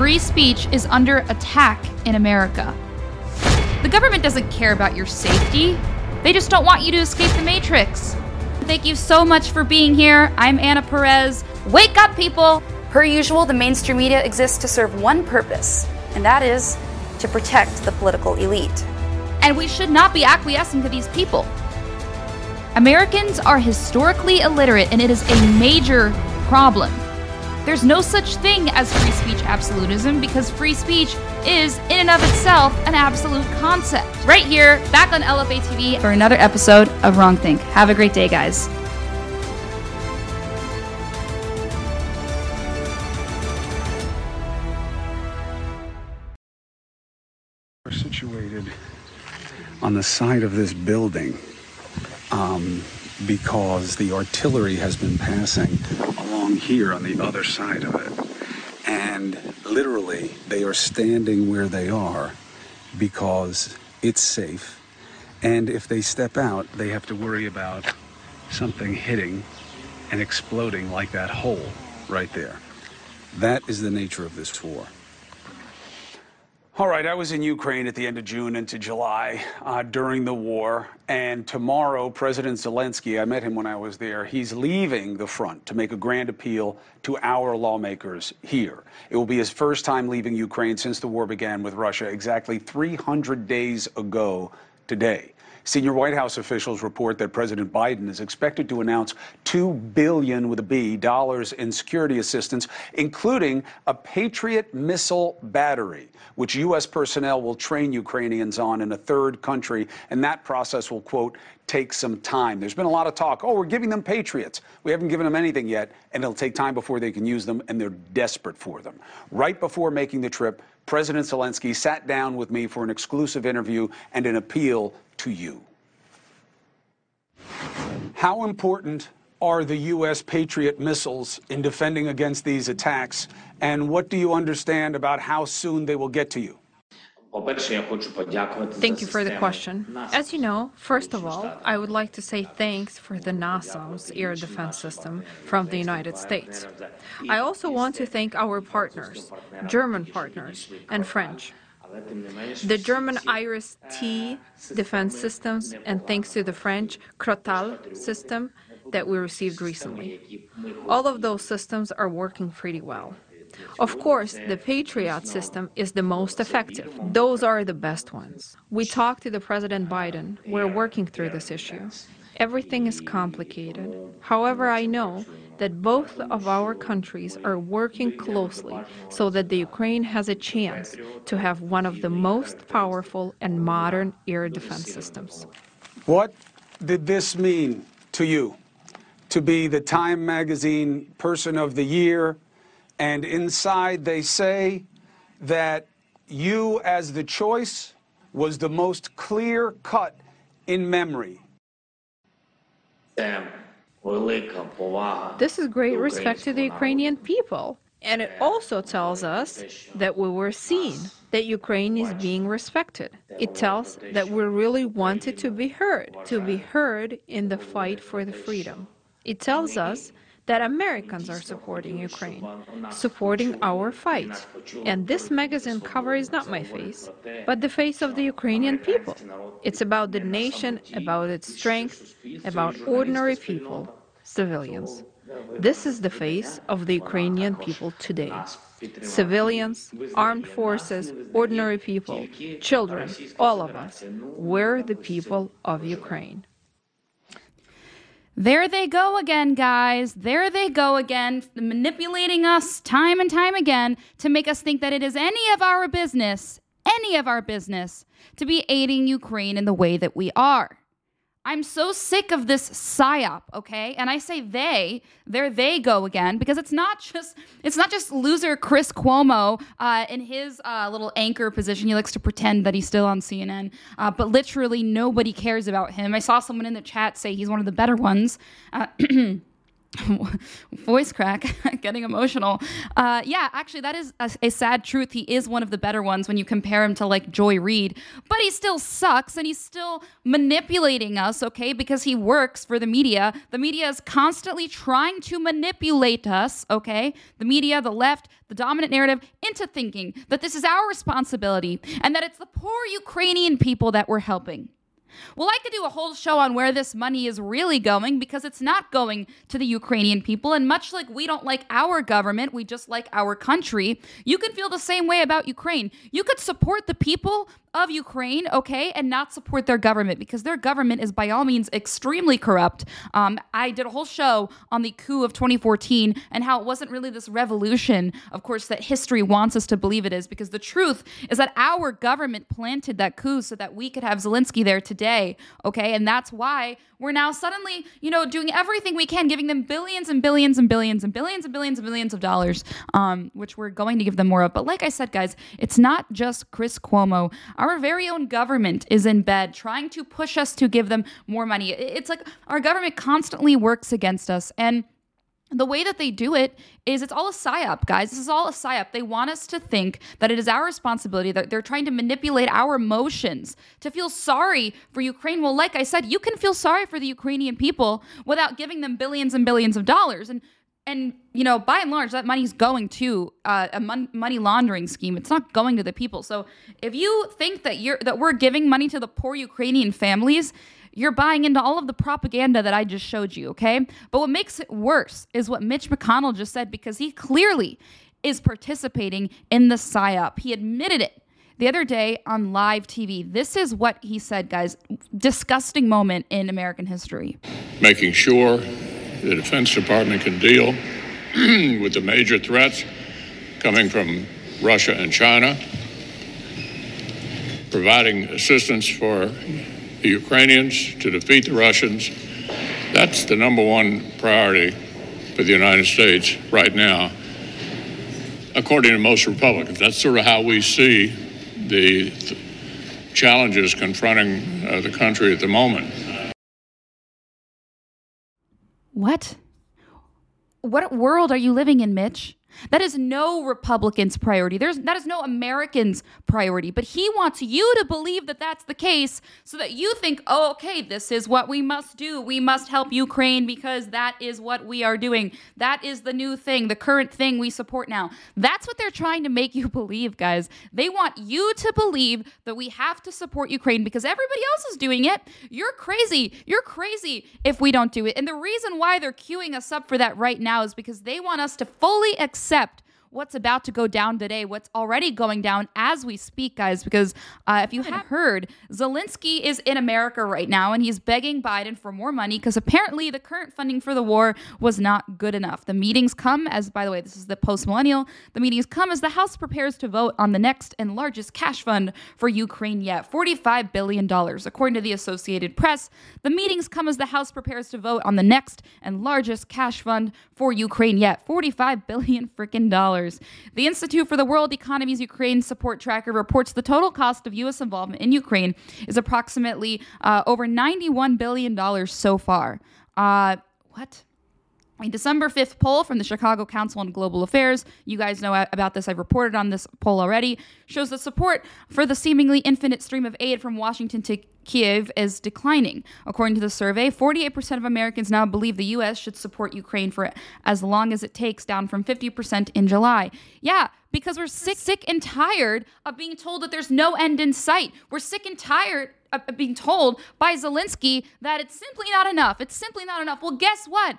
Free speech is under attack in America. The government doesn't care about your safety, they just don't want you to escape the Matrix. Thank you so much for being here. I'm Anna Perez. Wake up, people! Per usual, the mainstream media exists to serve one purpose, and that is to protect the political elite. And we should not be acquiescing to these people. Americans are historically illiterate, and it is a major problem. There's no such thing as free speech absolutism because free speech is, in and of itself, an absolute concept. Right here, back on LFA TV for another episode of Wrong Think. Have a great day, guys. We're situated on the side of this building um, because the artillery has been passing here on the other side of it. And literally, they are standing where they are because it's safe. And if they step out, they have to worry about something hitting and exploding like that hole right there. That is the nature of this war. All right, I was in Ukraine at the end of June into July uh, during the war. And tomorrow, President Zelensky, I met him when I was there, he's leaving the front to make a grand appeal to our lawmakers here. It will be his first time leaving Ukraine since the war began with Russia exactly 300 days ago today. Senior White House officials report that President Biden is expected to announce 2 billion with a B dollars in security assistance, including a Patriot missile battery, which US personnel will train Ukrainians on in a third country, and that process will quote take some time. There's been a lot of talk, oh, we're giving them Patriots. We haven't given them anything yet, and it'll take time before they can use them, and they're desperate for them. Right before making the trip, President Zelensky sat down with me for an exclusive interview and an appeal to you. How important are the U.S. Patriot missiles in defending against these attacks? And what do you understand about how soon they will get to you? Thank you for the question. As you know, first of all, I would like to say thanks for the NASAMS air defense system from the United States. I also want to thank our partners, German partners, and French. The German Iris T defense systems, and thanks to the French Crotale system that we received recently. All of those systems are working pretty well. Of course, the Patriot system is the most effective. Those are the best ones. We talked to the President Biden. We're working through this issue. Everything is complicated. However, I know that both of our countries are working closely so that the Ukraine has a chance to have one of the most powerful and modern air defense systems. What did this mean to you to be the Time Magazine Person of the Year? And inside they say that you, as the choice, was the most clear cut in memory. This is great respect to the Ukrainian people. And it also tells us that we were seen, that Ukraine is being respected. It tells that we really wanted to be heard, to be heard in the fight for the freedom. It tells us that Americans are supporting Ukraine, supporting our fight. And this magazine cover is not my face, but the face of the Ukrainian people. It's about the nation, about its strength, about ordinary people, civilians. This is the face of the Ukrainian people today. Civilians, armed forces, ordinary people, children, all of us, we're the people of Ukraine. There they go again, guys. There they go again, manipulating us time and time again to make us think that it is any of our business, any of our business, to be aiding Ukraine in the way that we are. I'm so sick of this psyop, okay? And I say they, there they go again, because it's not just it's not just loser Chris Cuomo uh, in his uh, little anchor position. He likes to pretend that he's still on CNN, uh, but literally nobody cares about him. I saw someone in the chat say he's one of the better ones. Voice crack, getting emotional. Uh, yeah, actually, that is a, a, sad truth. He is one of the better ones when you compare him to like Joy Reid, but he still sucks and he's still manipulating us, okay, because he works for the media. The media is constantly trying to manipulate us, okay? The media, the left, the dominant narrative into thinking that this is our responsibility and that it's the poor Ukrainian people that we're helping. Well, I could do a whole show on where this money is really going because it's not going to the Ukrainian people. And much like we don't like our government, we just like our country, you can feel the same way about Ukraine. You could support the people of Ukraine, okay, and not support their government because their government is by all means extremely corrupt. Um, I did a whole show on the coup of 2014 and how it wasn't really this revolution, of course, that history wants us to believe it is, because the truth is that our government planted that coup so that we could have Zelensky there today, okay, and that's why we're now suddenly, you know, doing everything we can, giving them billions and billions and billions and billions and billions and billions of dollars, um, which we're going to give them more of. But like I said, guys, it's not just Chris Cuomo. Our very own government is in bed trying to push us to give them more money. It's like our government constantly works against us. And the way that they do it is it's all a psyop, guys. This is all a psyop. They want us to think that it is our responsibility, that they're trying to manipulate our emotions to feel sorry for Ukraine. Well, like I said, you can feel sorry for the Ukrainian people without giving them billions and billions of dollars. And and you know, by and large, that money's going to uh, a mon- money laundering scheme. It's not going to the people. So if you think that you're that we're giving money to the poor Ukrainian families, you're buying into all of the propaganda that I just showed you, okay? But what makes it worse is what Mitch McConnell just said because he clearly is participating in the psyop. He admitted it the other day on live TV. This is what he said, guys. Disgusting moment in American history. Making sure the Defense Department can deal with the major threats coming from Russia and China, providing assistance for the Ukrainians to defeat the Russians. That's the number one priority for the United States right now, according to most Republicans. That's sort of how we see the th- challenges confronting uh, the country at the moment. What? What world are you living in, Mitch? That is no Republican's priority. There's that is no American's priority. But he wants you to believe that that's the case so that you think, "Oh, okay, this is what we must do. We must help Ukraine because that is what we are doing. That is the new thing, the current thing we support now." That's what they're trying to make you believe, guys. They want you to believe that we have to support Ukraine because everybody else is doing it. You're crazy. You're crazy if we don't do it. And the reason why they're queuing us up for that right now is because they want us to fully accept accept what's about to go down today, what's already going down as we speak, guys. Because uh, if you haven't heard, Zelensky is in America right now and he's begging Biden for more money because apparently the current funding for the war was not good enough. The meetings come as, by the way, this is the post millennial, the meetings come as the House prepares to vote on the next and largest cash fund for Ukraine yet $45 billion. According to the Associated Press, the meetings come as the House prepares to vote on the next and largest cash fund for Ukraine yet 45 billion freaking dollars. The Institute for the World Economy's Ukraine Support Tracker reports the total cost of U.S. involvement in Ukraine is approximately uh, over $91 billion so far. Uh, what? A December 5th poll from the Chicago Council on Global Affairs, you guys know about this, I've reported on this poll already, shows that support for the seemingly infinite stream of aid from Washington to Kiev is declining. According to the survey, 48% of Americans now believe the U.S. should support Ukraine for as long as it takes, down from 50% in July. Yeah, because we're sick, sick and tired of being told that there's no end in sight. We're sick and tired of being told by Zelensky that it's simply not enough. It's simply not enough. Well, guess what?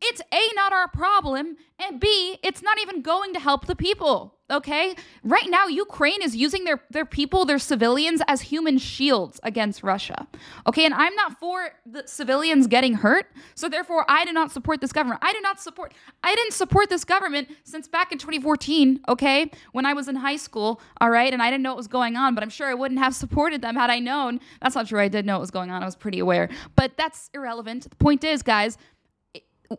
It's A, not our problem, and B, it's not even going to help the people. Okay? Right now, Ukraine is using their, their people, their civilians, as human shields against Russia. Okay, and I'm not for the civilians getting hurt, so therefore I do not support this government. I do not support, I didn't support this government since back in 2014, okay, when I was in high school, all right, and I didn't know what was going on, but I'm sure I wouldn't have supported them had I known. That's not true, I did know what was going on, I was pretty aware. But that's irrelevant. The point is, guys,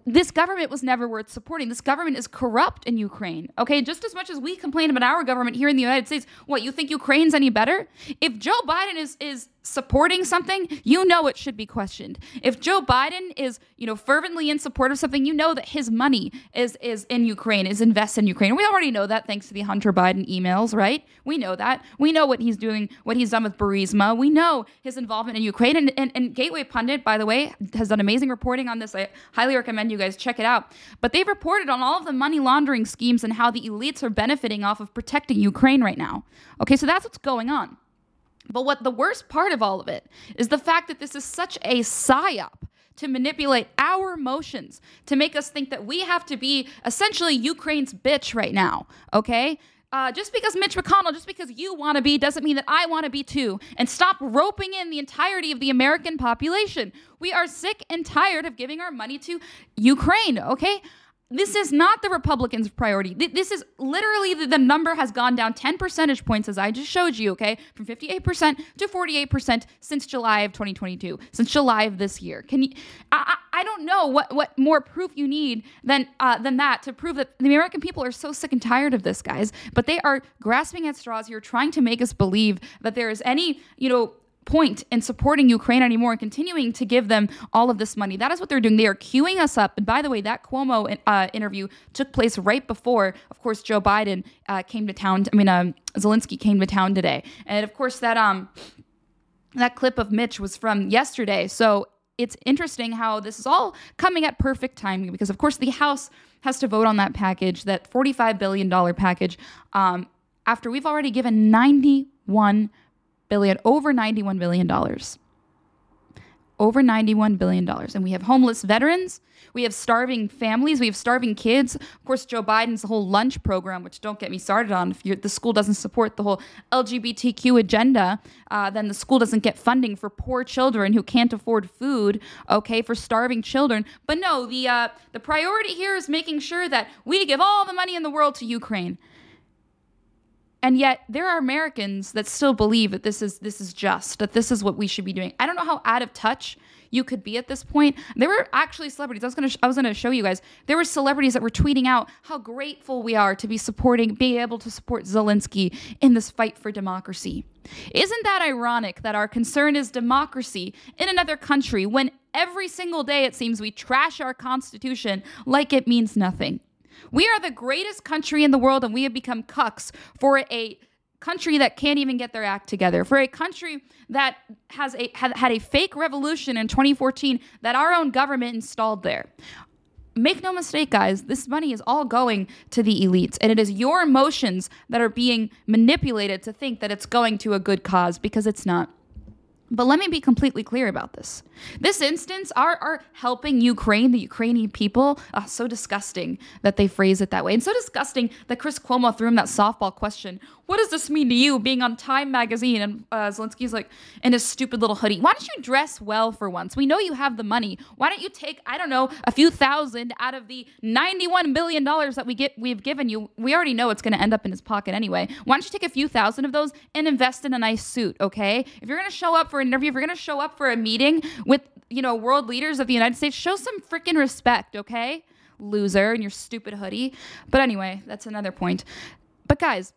this government was never worth supporting. This government is corrupt in Ukraine. Okay, just as much as we complain about our government here in the United States, what you think Ukraine's any better? If Joe Biden is is supporting something, you know it should be questioned. If Joe Biden is, you know, fervently in support of something, you know that his money is is in Ukraine, is invested in Ukraine. We already know that thanks to the Hunter Biden emails, right? We know that. We know what he's doing, what he's done with Burisma. We know his involvement in Ukraine. And, and, and Gateway Pundit, by the way, has done amazing reporting on this. I highly recommend you guys check it out. But they've reported on all of the money laundering schemes and how the elites are benefiting off of protecting Ukraine right now. Okay, so that's what's going on. But what the worst part of all of it is the fact that this is such a psyop to manipulate our emotions, to make us think that we have to be essentially Ukraine's bitch right now, okay? Uh, just because Mitch McConnell, just because you want to be, doesn't mean that I want to be too. And stop roping in the entirety of the American population. We are sick and tired of giving our money to Ukraine, okay? This is not the Republicans' priority. This is literally the, the, number has gone down 10 percentage points, as I just showed you, okay, from 58% to 48% since July of 2022, since July of this year. Can you? I, I don't know what, what more proof you need than uh, than that to prove that the American people are so sick and tired of this, guys. But they are grasping at straws here, trying to make us believe that there is any, you know, point in supporting Ukraine anymore and continuing to give them all of this money. That is what they're doing. They are queuing us up. And by the way, that Cuomo uh, interview took place right before, of course, Joe Biden uh, came to town. I mean, um, Zelensky came to town today, and of course that um that clip of Mitch was from yesterday. So it's interesting how this is all coming at perfect timing because, of course, the House has to vote on that package, that $45 billion package, um, after we've already given 91 billion, over 91 billion dollars. Over 91 billion dollars. And we have homeless veterans, we have starving families, we have starving kids. Of course, Joe Biden's whole lunch program, which don't get me started on. If the school doesn't support the whole LGBTQ agenda, uh, then the school doesn't get funding for poor children who can't afford food. Okay, for starving children. But no, the uh, the priority here is making sure that we give all the money in the world to Ukraine. And yet there are Americans that still believe that this is this is just, that this is what we should be doing. I don't know how out of touch you could be at this point. There were actually celebrities. I was gonna sh- I was gonna show you guys. There were celebrities that were tweeting out how grateful we are to be supporting, be able to support Zelensky in this fight for democracy. Isn't that ironic that our concern is democracy in another country when every single day it seems we trash our constitution like it means nothing? We are the greatest country in the world, and we have become cucks for a country that can't even get their act together, for a country that has a had, had a fake revolution in 2014 that our own government installed there. Make no mistake, guys, this money is all going to the elites, and it is your emotions that are being manipulated to think that it's going to a good cause because it's not. But let me be completely clear about this. This instance, our, our helping Ukraine, the Ukrainian people, uh, so disgusting that they phrase it that way. And so disgusting that Chris Cuomo threw him that softball question what does this mean to you being on Time magazine? And uh, Zelensky's like, in his stupid little hoodie. Why don't you dress well for once? We know you have the money. Why don't you take, I don't know, a few thousand out of the $91 billion that we get, we've given you? We already know it's going to end up in his pocket anyway. Why don't you take a few thousand of those and invest in a nice suit, okay? If you're going to show up for an interview, if you're going to show up for a meeting with, you know, world leaders of the United States, show some freaking respect, okay? Loser in your stupid hoodie. But anyway, that's another point. But guys,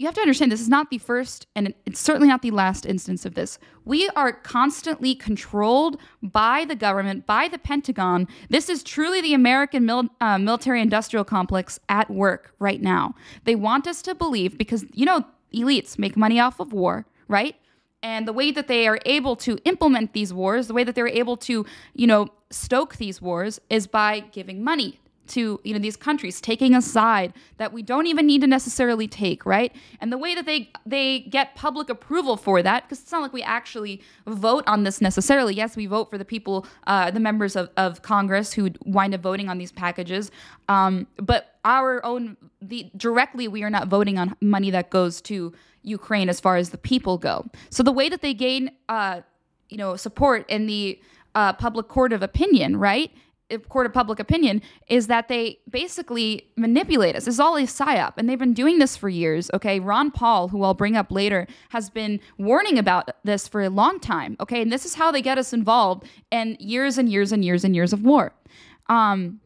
you have to understand this is not the first and it's certainly not the last instance of this. We are constantly controlled by the government, by the Pentagon. This is truly the American mil- uh, military industrial complex at work right now. They want us to believe because, you know, elites make money off of war, right? And the way that they are able to implement these wars, the way that they're able to, you know, stoke these wars is by giving money to you know these countries taking a side that we don't even need to necessarily take right? And the way that they they get public approval for that because it's not like we actually vote on this necessarily. Yes we vote for the people uh, the members of, of congress who wind up voting on these packages um, but our own the directly we are not voting on money that goes to ukraine as far as the people go. So the way that they gain uh, you know support in the uh, public court of opinion right court of public opinion is that they basically manipulate us. Is all a psyop, and they've been doing this for years. Okay, Ron Paul, who I'll bring up later, has been warning about this for a long time. Okay, and this is how they get us involved in years and years and years and years of war. Um,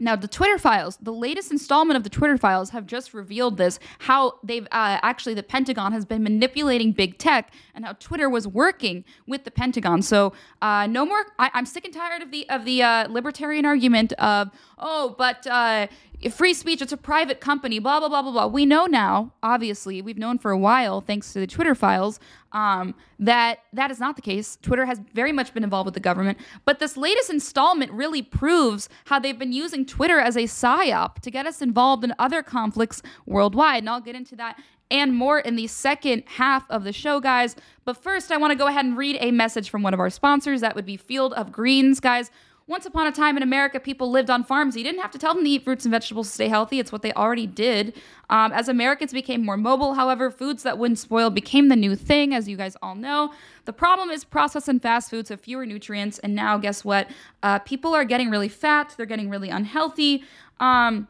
Now, the Twitter files, the latest installment of the Twitter files have just revealed this how they've uh, actually, the Pentagon has been manipulating big tech and how Twitter was working with the Pentagon. So, uh, no more, I, am sick and tired of the, of the uh, libertarian argument of, oh, but uh, free speech, it's a private company, blah, blah, blah, blah, blah. We know now, obviously, we've known for a while, thanks to the Twitter files, um, that that is not the case. Twitter has very much been involved with the government. But this latest installment really proves how they've been using Twitter as a psyop to get us involved in other conflicts worldwide. And I'll get into that and more in the second half of the show, guys. But first, I want to go ahead and read a message from one of our sponsors. That would be Field of Greens, guys. Once upon a time in America, people lived on farms. You didn't have to tell them to eat fruits and vegetables to stay healthy. It's what they already did. Um, as Americans became more mobile, however, foods that wouldn't spoil became the new thing, as you guys all know. The problem is processed and fast foods have fewer nutrients. And now, guess what? Uh, people are getting really fat, they're getting really unhealthy. Um,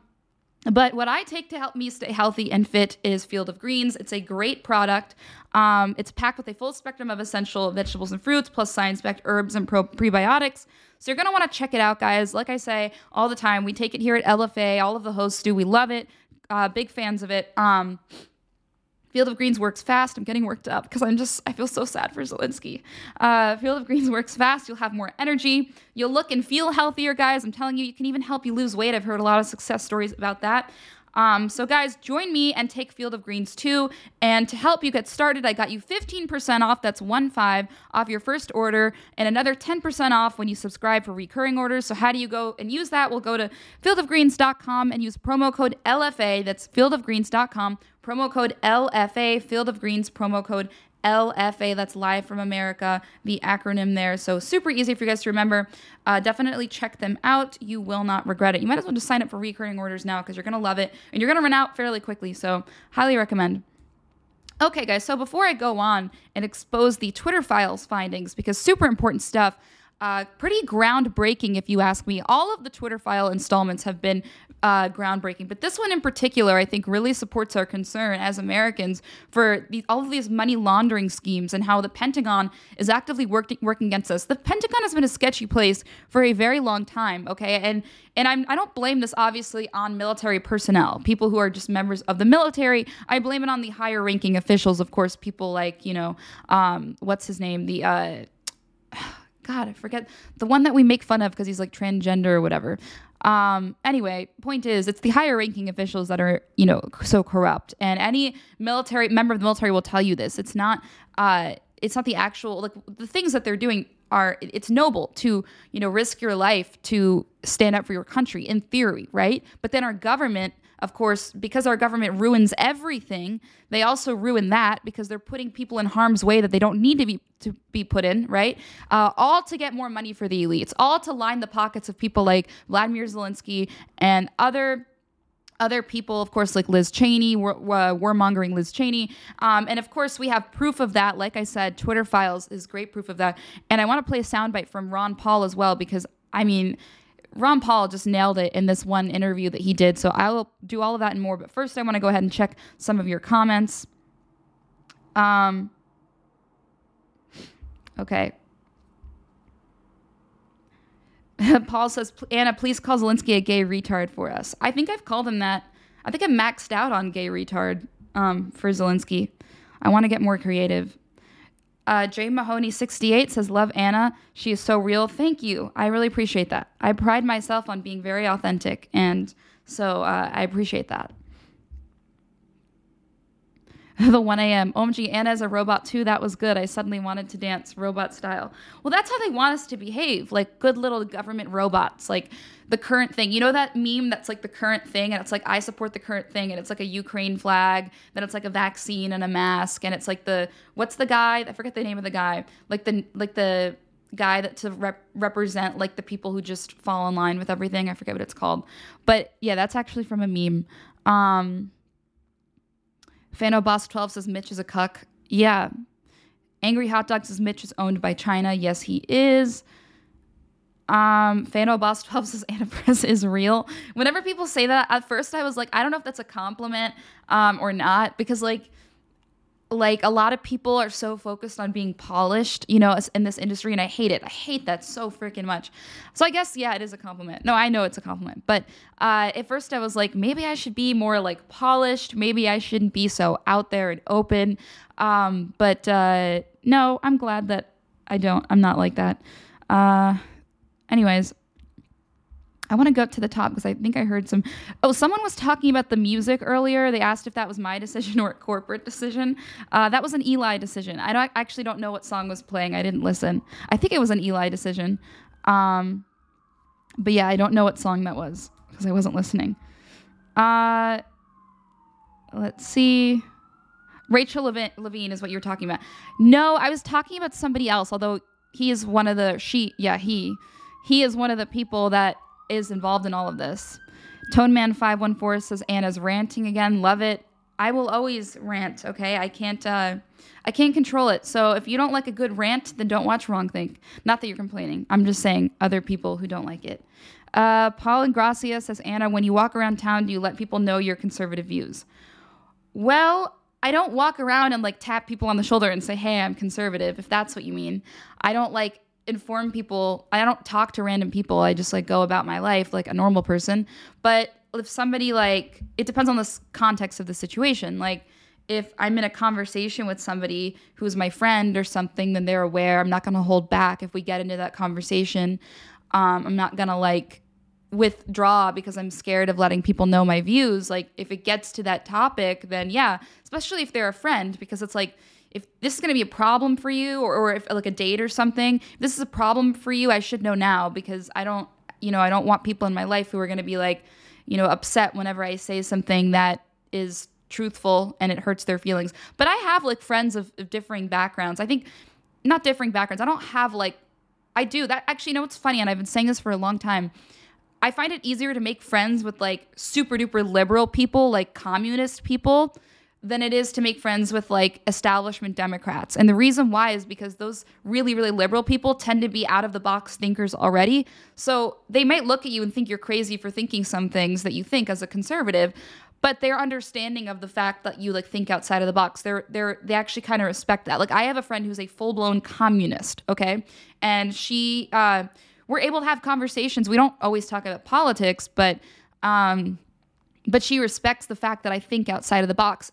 but what I take to help me stay healthy and fit is Field of Greens. It's a great product. Um, it's packed with a full spectrum of essential vegetables and fruits, plus science-backed herbs and pro- prebiotics. So you're gonna want to check it out, guys. Like I say all the time, we take it here at LFA. All of the hosts do. We love it. Uh, big fans of it. Um, Field of Greens works fast. I'm getting worked up because I'm just, I feel so sad for Zelensky. Uh, Field of Greens works fast. You'll have more energy. You'll look and feel healthier, guys. I'm telling you, you can even help you lose weight. I've heard a lot of success stories about that. Um, so, guys, join me and take Field of Greens too. And to help you get started, I got you 15% off. That's one five off your first order, and another 10% off when you subscribe for recurring orders. So, how do you go and use that? We'll go to fieldofgreens.com and use promo code LFA. That's fieldofgreens.com. Promo code LFA, Field of Greens, promo code LFA, that's Live from America, the acronym there. So super easy for you guys to remember. Uh, definitely check them out. You will not regret it. You might as well just sign up for recurring orders now because you're going to love it and you're going to run out fairly quickly. So highly recommend. Okay, guys, so before I go on and expose the Twitter files findings, because super important stuff, uh, pretty groundbreaking, if you ask me. All of the Twitter file installments have been uh, groundbreaking, but this one in particular, I think, really supports our concern as Americans for all of these money laundering schemes and how the Pentagon is actively working working against us. The Pentagon has been a sketchy place for a very long time. Okay, and and I'm, I don't blame this obviously on military personnel, people who are just members of the military. I blame it on the higher ranking officials, of course, people like you know, um, what's his name, the uh, God, I forget the one that we make fun of because he's like transgender or whatever. Um, anyway, point is, it's the higher ranking officials that are, you know, so corrupt. And any military member of the military will tell you this. It's not, uh, it's not the actual, like the things that they're doing are, it's noble to, you know, risk your life to stand up for your country in theory, right? But then our government of course, because our government ruins everything, they also ruin that because they're putting people in harm's way that they don't need to be to be put in, right? Uh, all to get more money for the elites, all to line the pockets of people like Vladimir Zelensky and other other people, of course, like Liz Cheney, war, warmongering Liz Cheney. Um, and of course, we have proof of that. Like I said, Twitter files is great proof of that. And I want to play a soundbite from Ron Paul as well, because I mean, Ron Paul just nailed it in this one interview that he did. So I will do all of that and more. But first, I want to go ahead and check some of your comments. Um, okay. Paul says, Anna, please call Zelensky a gay retard for us. I think I've called him that. I think I'm maxed out on gay retard um, for Zelensky. I want to get more creative. Uh, Jay Mahoney 68 says, Love Anna. She is so real. Thank you. I really appreciate that. I pride myself on being very authentic. And so uh, I appreciate that. the 1 a.m. OMG, Anna is a robot too. That was good. I suddenly wanted to dance robot style. Well, that's how they want us to behave, like good little government robots, like the current thing. You know that meme that's like the current thing, and it's like I support the current thing, and it's like a Ukraine flag, then it's like a vaccine and a mask, and it's like the what's the guy? I forget the name of the guy. Like the like the guy that to rep- represent like the people who just fall in line with everything. I forget what it's called, but yeah, that's actually from a meme. Um, Fano Boss 12 says Mitch is a cuck. Yeah. Angry Hot Dog says Mitch is owned by China. Yes, he is. Um, Fano Boss 12 says Anna Perez is real. Whenever people say that, at first I was like, I don't know if that's a compliment um, or not, because like like a lot of people are so focused on being polished, you know, in this industry, and I hate it. I hate that so freaking much. So I guess yeah, it is a compliment. No, I know it's a compliment, but uh, at first I was like, maybe I should be more like polished. Maybe I shouldn't be so out there and open. Um, but uh, no, I'm glad that I don't. I'm not like that. Uh, anyways, I want to go up to the top because I think I heard some. Oh, someone was talking about the music earlier. They asked if that was my decision or a corporate decision. Uh, that was an Eli decision. I don't, actually don't know what song was playing. I didn't listen. I think it was an Eli decision. Um, but yeah, I don't know what song that was because I wasn't listening. Uh, let's see. Rachel Levine is what you're talking about. No, I was talking about somebody else. Although he is one of the she. Yeah, he. He is one of the people that is involved in all of this. Toneman514 says Anna's ranting again. Love it. I will always rant, okay? I can't uh I can't control it. So if you don't like a good rant, then don't watch Wrong Think. Not that you're complaining. I'm just saying other people who don't like it. Uh, Paul Ingracia says, Anna, when you walk around town, do you let people know your conservative views? Well, I don't walk around and like tap people on the shoulder and say, hey, I'm conservative, if that's what you mean. I don't like inform people. I don't talk to random people. I just like go about my life like a normal person. But if somebody like it depends on the context of the situation. Like if I'm in a conversation with somebody who's my friend or something, then they're aware. I'm not going to hold back if we get into that conversation. Um, I'm not going to like withdraw because I'm scared of letting people know my views. Like if it gets to that topic, then yeah, especially if they're a friend, because it's like if this is going to be a problem for you or, or if like a date or something this is a problem for you i should know now because i don't you know i don't want people in my life who are going to be like you know upset whenever i say something that is truthful and it hurts their feelings. But i have like friends of, of differing backgrounds. I think not differing backgrounds i don't have like i do that actually you know what's funny and i've been saying this for a long time. I find it easier to make friends with like super duper liberal people like communist people than it is to make friends with like establishment Democrats. And the reason why is because those really, really liberal people tend to be out of the box thinkers already. So they might look at you and think you're crazy for thinking some things that you think as a conservative, but their understanding of the fact that you like think outside of the box, they're they're they actually kind of respect that. Like I have a friend who's a full blown communist, okay? And she uh we're able to have conversations. We don't always talk about politics, but um but she respects the fact that I think outside of the box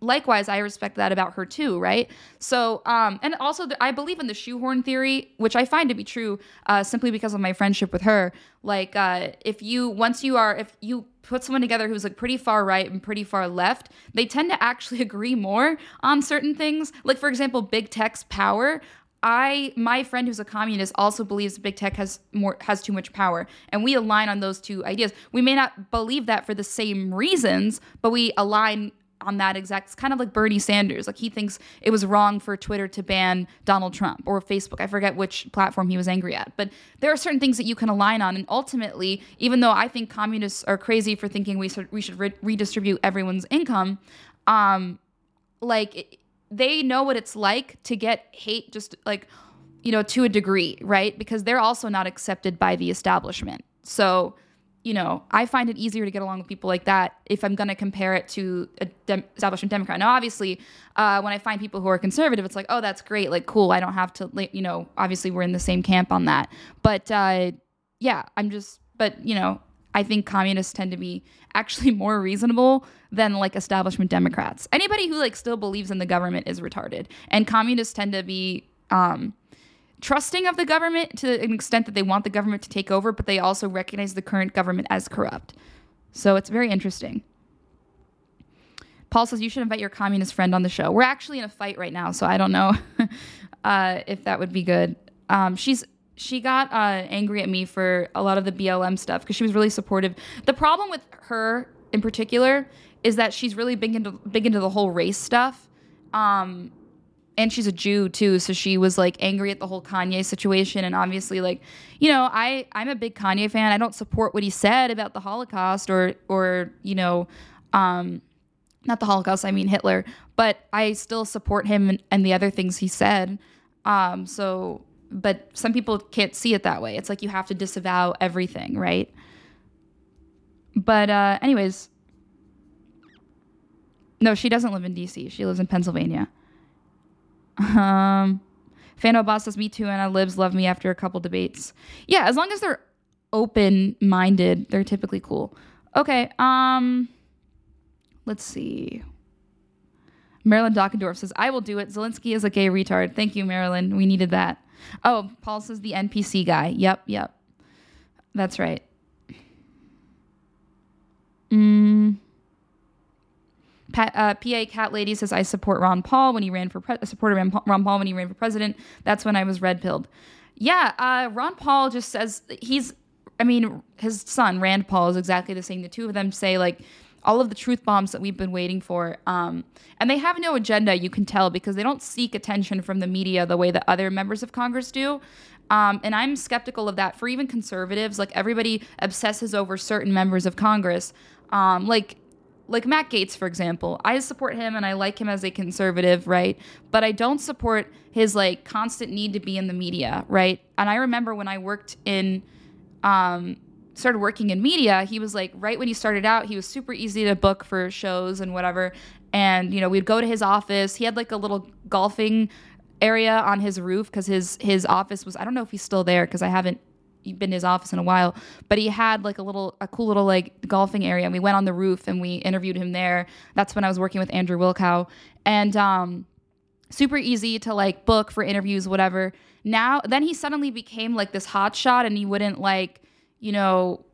likewise i respect that about her too right? So um and also the, i believe in the shoehorn theory which i find to be true uh simply because of my friendship with her. Like uh if you once you are if you put someone together who's like pretty far right and pretty far left they tend to actually agree more on certain things. Like for example big tech's power. I my friend who's a communist also believes big tech has more has too much power. And we align on those two ideas. We may not believe that for the same reasons, but we align on that exact it's kind of like Bernie Sanders. Like he thinks it was wrong for Twitter to ban Donald Trump or Facebook. I forget which platform he was angry at. But there are certain things that you can align on. And ultimately even though I think communists are crazy for thinking we should we should re- redistribute everyone's income um like it, they know what it's like to get hate just like you know to a degree right? Because they're also not accepted by the establishment. So you know, I find it easier to get along with people like that if I'm going to compare it to a dem- establishment Democrat. Now, obviously, uh, when I find people who are conservative, it's like, oh, that's great, like cool. I don't have to, you know, obviously we're in the same camp on that. But uh, yeah, I'm just, but you know, I think communists tend to be actually more reasonable than like establishment Democrats. Anybody who like still believes in the government is retarded, and communists tend to be. Um, trusting of the government to an extent that they want the government to take over, but they also recognize the current government as corrupt. So it's very interesting. Paul says you should invite your communist friend on the show. We're actually in a fight right now, so I don't know uh, if that would be good. Um, she's she got uh, angry at me for a lot of the BLM stuff because she was really supportive. The problem with her in particular is that she's really big into big into the whole race stuff. Um, and she's a Jew too, so she was like angry at the whole Kanye situation and obviously like, you know, I I'm a big Kanye fan. I don't support what he said about the Holocaust or or, you know, um not the Holocaust, I mean Hitler, but I still support him and, and the other things he said. Um so but some people can't see it that way. It's like you have to disavow everything, right? But uh anyways, No, she doesn't live in DC. She lives in Pennsylvania. Um, Fano Boss says, Me too, and Anna Libs love me after a couple debates. Yeah, as long as they're open minded, they're typically cool. Okay, um, let's see. Marilyn Dockendorf says, I will do it. Zelensky is a gay retard. Thank you, Marilyn. We needed that. Oh, Paul says the NPC guy. Yep, yep. That's right. Mm. Uh, PA Cat Lady says, I support Ron Paul when he ran for pre- supported Ron Paul, Ron Paul when he ran for president. That's when I was red pilled. Yeah, uh, Ron Paul just says he's, I mean, his son, Rand Paul, is exactly the same. The two of them say, like, all of the truth bombs that we've been waiting for. Um, and they have no agenda, you can tell, because they don't seek attention from the media the way that other members of Congress do. Um, and I'm skeptical of that for even conservatives. Like everybody obsesses over certain members of Congress. Um, like like Matt Gaetz, for example. I support him and I like him as a conservative, right? But I don't support his like constant need to be in the media, right? And I remember when I worked in um, started working in media, he was like, right when he started out, he was super easy to book for shows and whatever. And, you know, we'd go to his office. He had like a little golfing area on his roof because his his office was I don't know if he's still there because I haven't been to his office in a while, but he had like a little a cool little like golfing area and we went on the roof and we interviewed him there. That's when I was working with Andrew Wilkow. And um super easy to like book for interviews, whatever. Now then he suddenly became like this hot shot and he wouldn't like you know,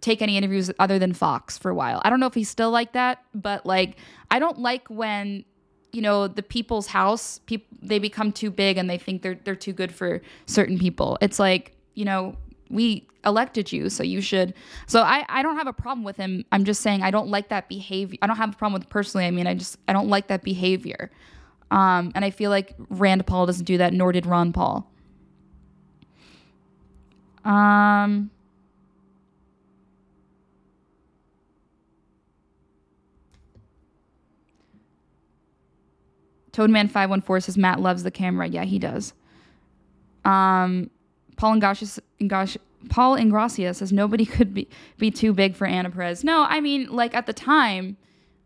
take any interviews other than Fox for a while. I don't know if he's still like that, but like I don't like when you know the people's house people they become too big and they think they're they're too good for certain people. It's like, you know, we elected you, so you should. So I I don't have a problem with him. I'm just saying I don't like that behavior. I don't have a problem with personally. I mean, I just I don't like that behavior. Um, and I feel like Rand Paul doesn't do that, nor did Ron Paul. Um, Toadman514 says Matt loves the camera. Yeah, he does. Um, Paul Ingracia, Paul Ingracia says nobody could be, be too big for Anna Perez. No, I mean, like at the time,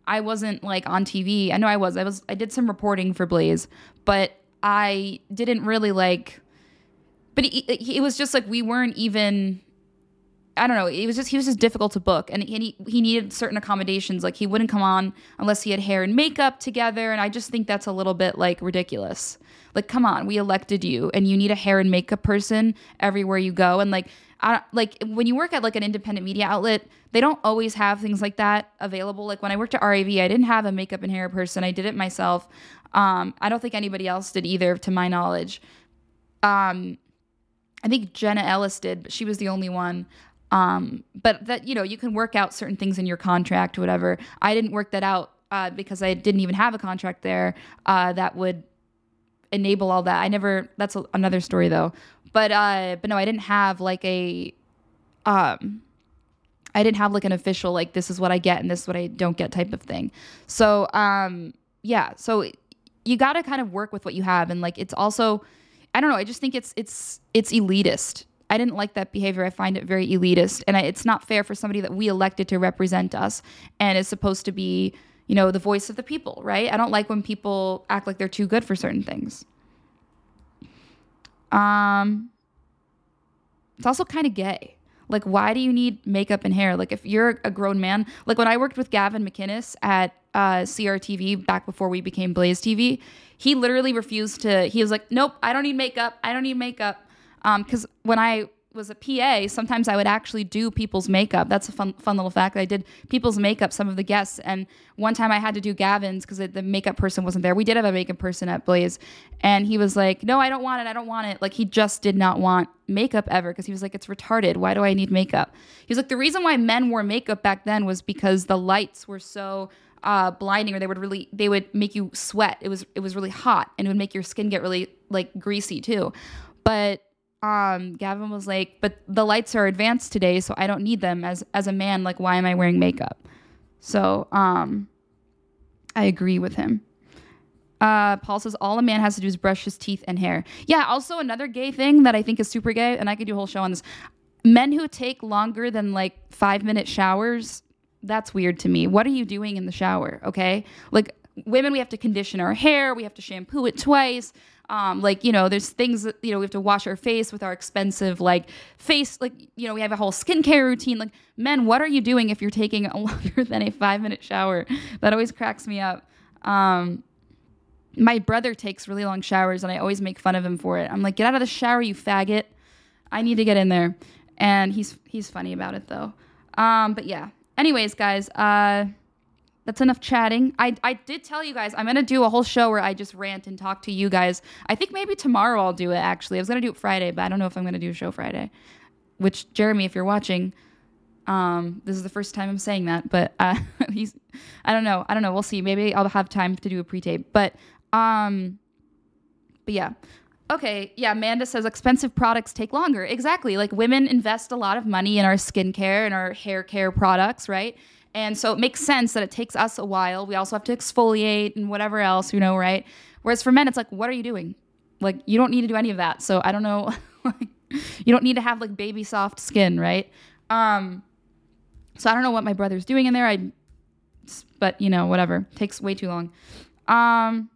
I wasn't like on TV. I know I was. I was. I did some reporting for Blaze, but I didn't really like. But it, it was just like we weren't even I don't know. It was just he was just difficult to book, and he he needed certain accommodations. Like he wouldn't come on unless he had hair and makeup together, and I just think that's a little bit like ridiculous. Like, come on, we elected you, and you need a hair and makeup person everywhere you go, and like. I, like when you work at like an independent media outlet, they don't always have things like that available. Like when I worked at RAV, I didn't have a makeup and hair person. I did it myself. Um, I don't think anybody else did either, to my knowledge. Um, I think Jenna Ellis did, but she was the only one. Um, but that you know you can work out certain things in your contract, whatever. I didn't work that out uh, because I didn't even have a contract there uh, that would enable all that. I never. That's a, another story though. But uh, but no, I didn't have like a. Um, I didn't have like an official like this is what I get and this is what I don't get type of thing. So um, yeah, so you got to kind of work with what you have and like it's also I don't know. I just think it's it's it's elitist I didn't like that behavior. I find it very elitist, and I, it's not fair for somebody that we elected to represent us and is supposed to be, you know, the voice of the people, right? I don't like when people act like they're too good for certain things. Um, it's also kind of gay. Like, why do you need makeup and hair? Like, if you're a grown man, like when I worked with Gavin McInnes at uh, CRTV back before we became Blaze TV, he literally refused to. He was like, "Nope, I don't need makeup. I don't need makeup." Because um, when I was a PA, sometimes I would actually do people's makeup. That's a fun, fun little fact. I did people's makeup, some of the guests, and one time I had to do Gavin's because the makeup person wasn't there. We did have a makeup person at Blaze, and he was like, "No, I don't want it. I don't want it." Like he just did not want makeup ever because he was like, "It's retarded. Why do I need makeup?" He was like, "The reason why men wore makeup back then was because the lights were so." Uh, blinding or they would really they would make you sweat it was it was really hot and it would make your skin get really like greasy too but um, Gavin was like, "But the lights are advanced today, so I don't need them as as a man. Like, why am I wearing makeup?" So, um, I agree with him. Uh, Paul says all a man has to do is brush his teeth and hair. Yeah. Also, another gay thing that I think is super gay, and I could do a whole show on this: men who take longer than like five minute showers that's weird to me. What are you doing in the shower? Okay. Like women, we have to condition our hair, we have to shampoo it twice. Um, like, you know, there's things that, you know, we have to wash our face with our expensive, like, face, like, you know, we have a whole skincare routine. Like, men, what are you doing if you're taking a longer than a five minute shower? That always cracks me up. Um, my brother takes really long showers and I always make fun of him for it. I'm like, get out of the shower, you faggot. I need to get in there. And he's he's funny about it though. Um, but yeah. Anyways, guys, uh, that's enough chatting. I, I did tell you guys I'm gonna do a whole show where I just rant and talk to you guys. I think maybe tomorrow I'll do it actually. I was gonna do it Friday, but I don't know if I'm gonna do a show Friday. Which Jeremy, if you're watching, um, this is the first time I'm saying that, but uh, he's I don't know. I don't know. We'll see. Maybe I'll have time to do a pre-tape. But um, but yeah. Okay, yeah, Amanda says expensive products take longer. Exactly. Like women invest a lot of money in our skincare and our hair care products, right? And so it makes sense that it takes us a while. We also have to exfoliate and whatever else, you know, right? Whereas for men, it's like, what are you doing? Like, you don't need to do any of that. So I don't know. you don't need to have like baby soft skin, right? Um, so I don't know what my brother's doing in there. I, but you know, whatever. Takes way too long. Um,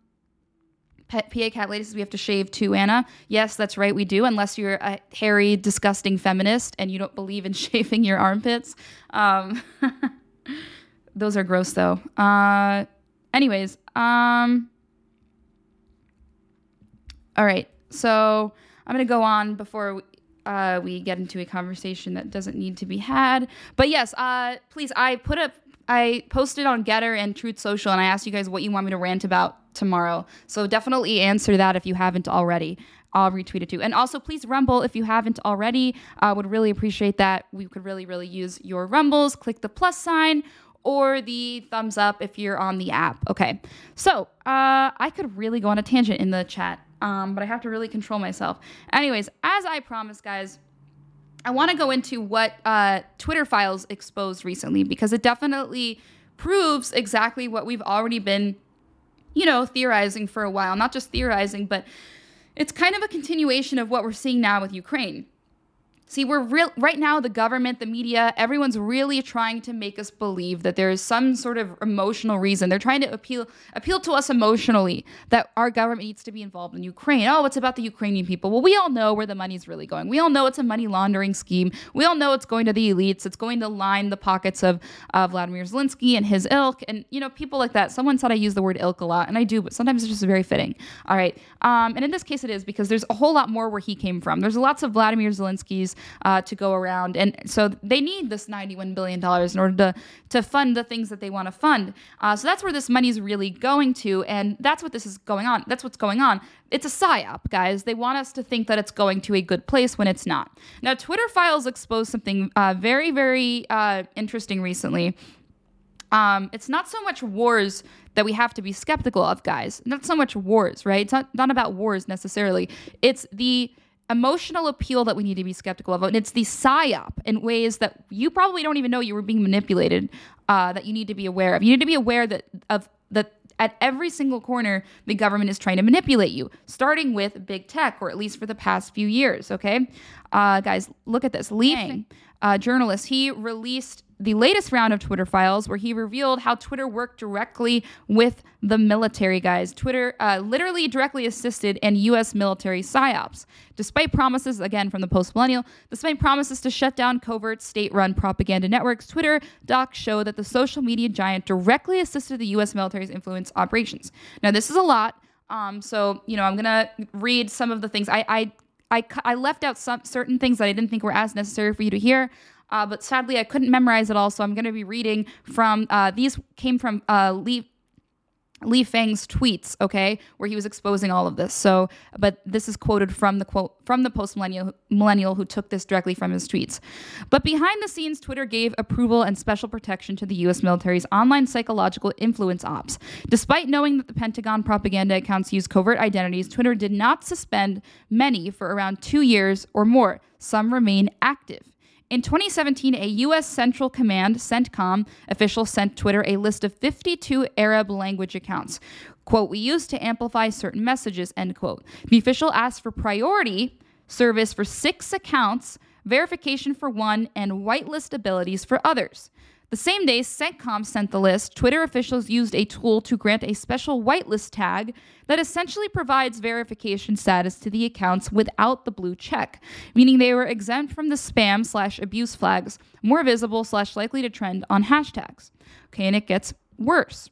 PA Cat Lady says we have to shave too, Anna. Yes, that's right, we do, unless you're a hairy, disgusting feminist and you don't believe in shaving your armpits. Um, those are gross, though. Uh, anyways, um, all right. So I'm gonna go on before we, uh, we get into a conversation that doesn't need to be had. But yes, uh, please, I put up I posted on Gettr and Truth Social and I asked you guys what you want me to rant about tomorrow. So definitely answer that if you haven't already. I'll retweet it too. And also, please rumble if you haven't already. I uh, would really appreciate that. We could really, really use your rumbles. Click the plus sign or the thumbs up if you're on the app. Okay. So uh, I could really go on a tangent in the chat, um, but I have to really control myself. Anyways, as I promised, guys, I want to go into what uh, Twitter files exposed recently because it definitely proves exactly what we've already been, you know, theorizing for a while. Not just theorizing, but it's kind of a continuation of what we're seeing now with Ukraine. See, we're real right now. The government, the media, everyone's really trying to make us believe that there is some sort of emotional reason. They're trying to appeal appeal to us emotionally that our government needs to be involved in Ukraine. Oh, it's about the Ukrainian people. Well, we all know where the money's really going. We all know it's a money laundering scheme. We all know it's going to the elites. It's going to line the pockets of uh, Vladimir Zelensky and his ilk, and you know people like that. Someone said I use the word ilk a lot, and I do, but sometimes it's just very fitting. All right, um, and in this case, it is because there's a whole lot more where he came from. There's lots of Vladimir Zelensky's uh, to go around. And so they need this $91 billion in order to, to fund the things that they want to fund. Uh, so that's where this money is really going to. And that's what this is going on. That's what's going on. It's a psyop, guys. They want us to think that it's going to a good place when it's not. Now, Twitter files exposed something uh, very, very uh, interesting recently. Um, it's not so much wars that we have to be skeptical of, guys. Not so much wars, right? It's not, not about wars necessarily. It's the emotional appeal that we need to be skeptical of. And it's the psyop in ways that you probably don't even know you were being manipulated uh, that you need to be aware of. You need to be aware that of that at every single corner the government is trying to manipulate you, starting with big tech, or at least for the past few years. Okay, uh, guys, look at this. Lee, uh, journalist, he released the latest round of Twitter files where he revealed how Twitter worked directly with the military guys. Twitter uh, literally directly assisted in U.S. military psyops. Despite promises, again from the post millennial, despite promises to shut down covert state run propaganda networks, Twitter docs show that the social media giant directly assisted the U.S. military's influence operations. Now, this is a lot. Um, so, you know, I'm to read some of the things. I, I I, I left out some certain things that I didn't think were as necessary for you to hear. Uh, but sadly, I couldn't memorize it all, so I'm going to be reading from uh, these came from uh, Lee. Lee Fang's tweets, okay, where he was exposing all of this. So, but this is quoted from the quote from the post millennial who took this directly from his tweets. But behind the scenes, Twitter gave approval and special protection to the U.S. military's online psychological influence ops. Despite knowing that the Pentagon propaganda accounts use covert identities, Twitter did not suspend many for around two years or more. Some remain active. In 2017, a U.S. Central Command, CENTCOM, official sent Twitter a list of 52 Arab language accounts. Quote, we use to amplify certain messages, end quote. The official asked for priority service for six accounts, verification for one, and whitelist abilities for others. The same day CENTCOM sent the list, Twitter officials used a tool to grant a special whitelist tag that essentially provides verification status to the accounts without the blue check, meaning they were exempt from the spam slash abuse flags, more visible slash likely to trend on hashtags. Okay, and it gets worse.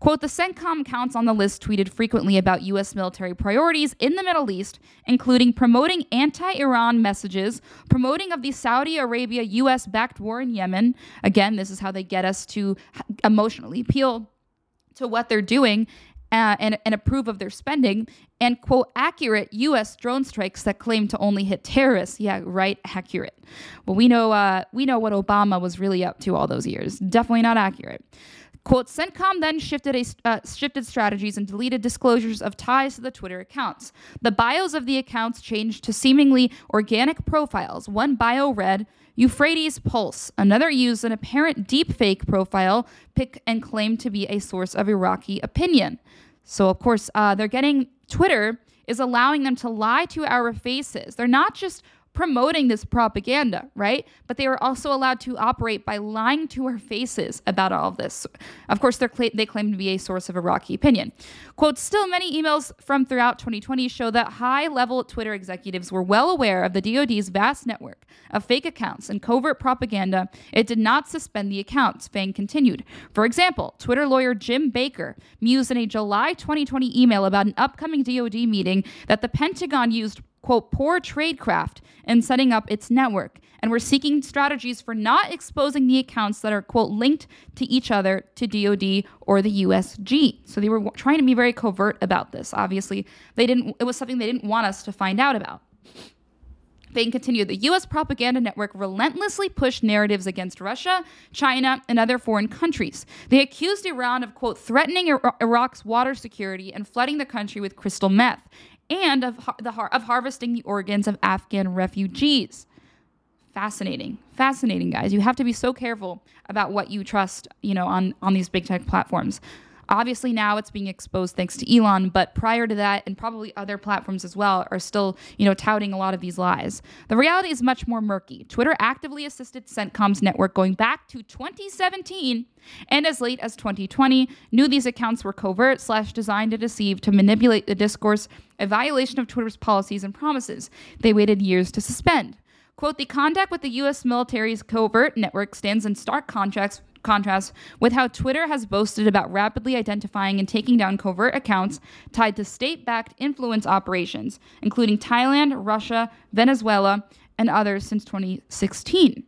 Quote, the CENTCOM accounts on the list tweeted frequently about U.S. military priorities in the Middle East, including promoting anti Iran messages, promoting of the Saudi Arabia U.S. backed war in Yemen. Again, this is how they get us to emotionally appeal to what they're doing. Uh, and, and approve of their spending, and quote, accurate U.S. drone strikes that claim to only hit terrorists. Yeah, right, accurate. Well, we know uh, we know what Obama was really up to all those years. Definitely not accurate. Quote, CENTCOM then shifted, a, uh, shifted strategies and deleted disclosures of ties to the Twitter accounts. The bios of the accounts changed to seemingly organic profiles. One bio read, Euphrates Pulse. Another used an apparent deepfake profile pick and claimed to be a source of Iraqi opinion. So, of course, uh, they're getting Twitter is allowing them to lie to our faces. They're not just promoting this propaganda, right? But they were also allowed to operate by lying to our faces about all of this. Of course, cl- they claim to be a source of Iraqi opinion. Quote, still, many emails from throughout 2020 show that high level Twitter executives were well aware of the DoD's vast network of fake accounts and covert propaganda. It did not suspend the accounts, Fang continued. For example, Twitter lawyer Jim Baker mused in a July 2020 email about an upcoming DoD meeting that the Pentagon used quote, poor tradecraft in setting up its network. And we're seeking strategies for not exposing the accounts that are, quote, linked to each other to DOD or the USG. So they were trying to be very covert about this. Obviously, they didn't, it was something they didn't want us to find out about. They continued the US propaganda network relentlessly pushed narratives against Russia, China, and other foreign countries. They accused Iran of, quote, threatening Iraq's water security and flooding the country with crystal meth and of, the, of harvesting the organs of Afghan refugees. Fascinating, fascinating, guys. You have to be so careful about what you trust, you know, on on these big tech platforms. Obviously, now it's being exposed thanks to Elon, but prior to that, and probably other platforms as well, are still, you know, touting a lot of these lies. The reality is much more murky. Twitter actively assisted CENTCOM's network going back to 2017, and as late as 2020, knew these accounts were covert slash designed to deceive, to manipulate the discourse, a violation of Twitter's policies and promises. They waited years to suspend. Quote, the contact with the U.S. military's covert network stands in stark contrast contrast with how Twitter has boasted about rapidly identifying and taking down covert accounts tied to state backed influence operations, including Thailand, Russia, Venezuela, and others since 2016.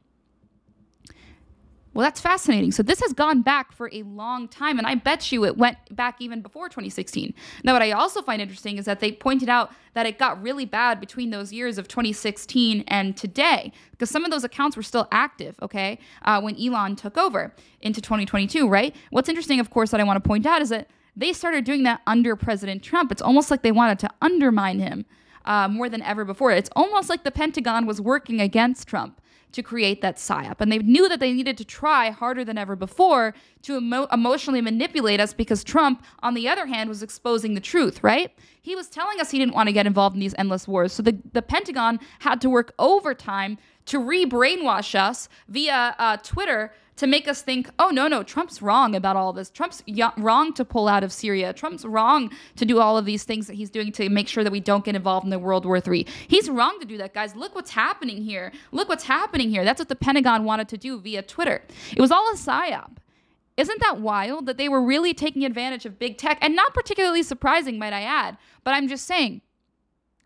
Well, that's fascinating. So this has gone back for a long time, and I bet you it went back even before 2016. Now, what I also find interesting is that they pointed out that it got really bad between those years of 2016 and today, because some of those accounts were still active, okay, uh, when Elon took over into 2022, right? What's interesting, of course, that I want to point out is that they started doing that under President Trump. It's almost like they wanted to undermine him uh, more than ever before. It's almost like the Pentagon was working against Trump to create that psyop. And they knew that they needed to try harder than ever before to emo- emotionally manipulate us because Trump, on the other hand, was exposing the truth, right? He was telling us he didn't want to get involved in these endless wars. So the, the Pentagon had to work overtime to re brainwash us via uh, Twitter to make us think, oh, no, no, Trump's wrong about all this. Trump's y- wrong to pull out of Syria. Trump's wrong to do all of these things that he's doing to make sure that we don't get involved in the World War III. He's wrong to do that, guys. Look what's happening here. Look what's happening here. That's what the Pentagon wanted to do via Twitter. It was all a psyop. Isn't that wild that they were really taking advantage of big tech and not particularly surprising, might I add? But I'm just saying,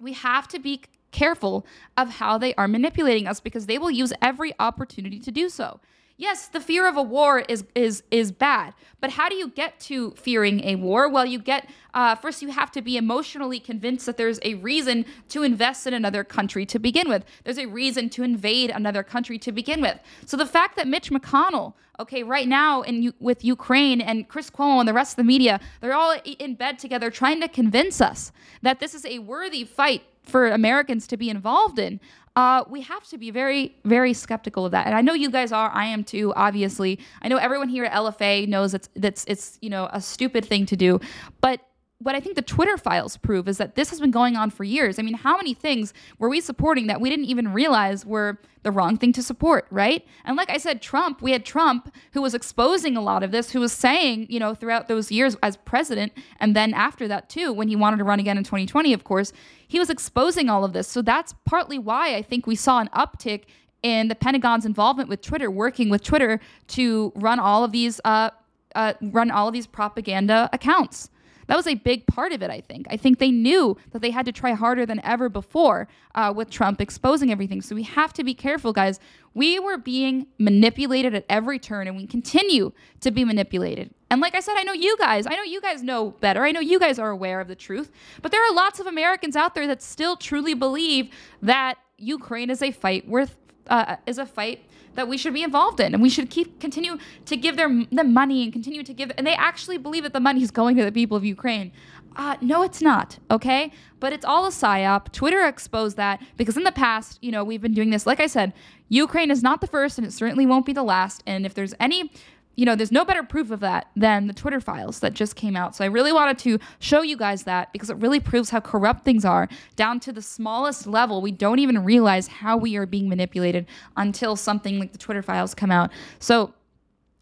we have to be careful of how they are manipulating us because they will use every opportunity to do so. Yes, the fear of a war is is is bad, but how do you get to fearing a war? Well, you get uh, first you have to be emotionally convinced that there's a reason to invest in another country to begin with. There's a reason to invade another country to begin with. So the fact that Mitch McConnell, okay, right now in with Ukraine and Chris Cuomo and the rest of the media, they're all in bed together trying to convince us that this is a worthy fight for Americans to be involved in uh, we have to be very, very skeptical of that. And I know you guys are. I am too. Obviously, I know everyone here at LFA knows it's that's it's you know a stupid thing to do, but what I think the Twitter files prove is that this has been going on for years. I mean, how many things were we supporting that we didn't even realize were the wrong thing to support, right? And like I said, Trump, we had Trump who was exposing a lot of this, who was saying, you know, throughout those years as president, and then after that too, when he wanted to run again in 2020, of course, he was exposing all of this. So that's partly why I think we saw an uptick in the Pentagon's involvement with Twitter, working with Twitter to run all of these, uh, uh, run all of these propaganda accounts. That was a big part of it, I think. I think they knew that they had to try harder than ever before uh, with Trump exposing everything. So we have to be careful, guys. We were being manipulated at every turn, and we continue to be manipulated. And like I said, I know you guys, I know you guys know better. I know you guys are aware of the truth. But there are lots of Americans out there that still truly believe that Ukraine is a fight worth, uh, is a fight that we should be involved in and we should keep continue to give them the money and continue to give and they actually believe that the money is going to the people of Ukraine. Uh, no, it's not, okay? But it's all a psyop. Twitter exposed that because in the past, you know, we've been doing this. Like I said, Ukraine is not the first and it certainly won't be the last. And if there's any you know, there's no better proof of that than the Twitter files that just came out. So I really wanted to show you guys that because it really proves how corrupt things are down to the smallest level. We don't even realize how we are being manipulated until something like the Twitter files come out. So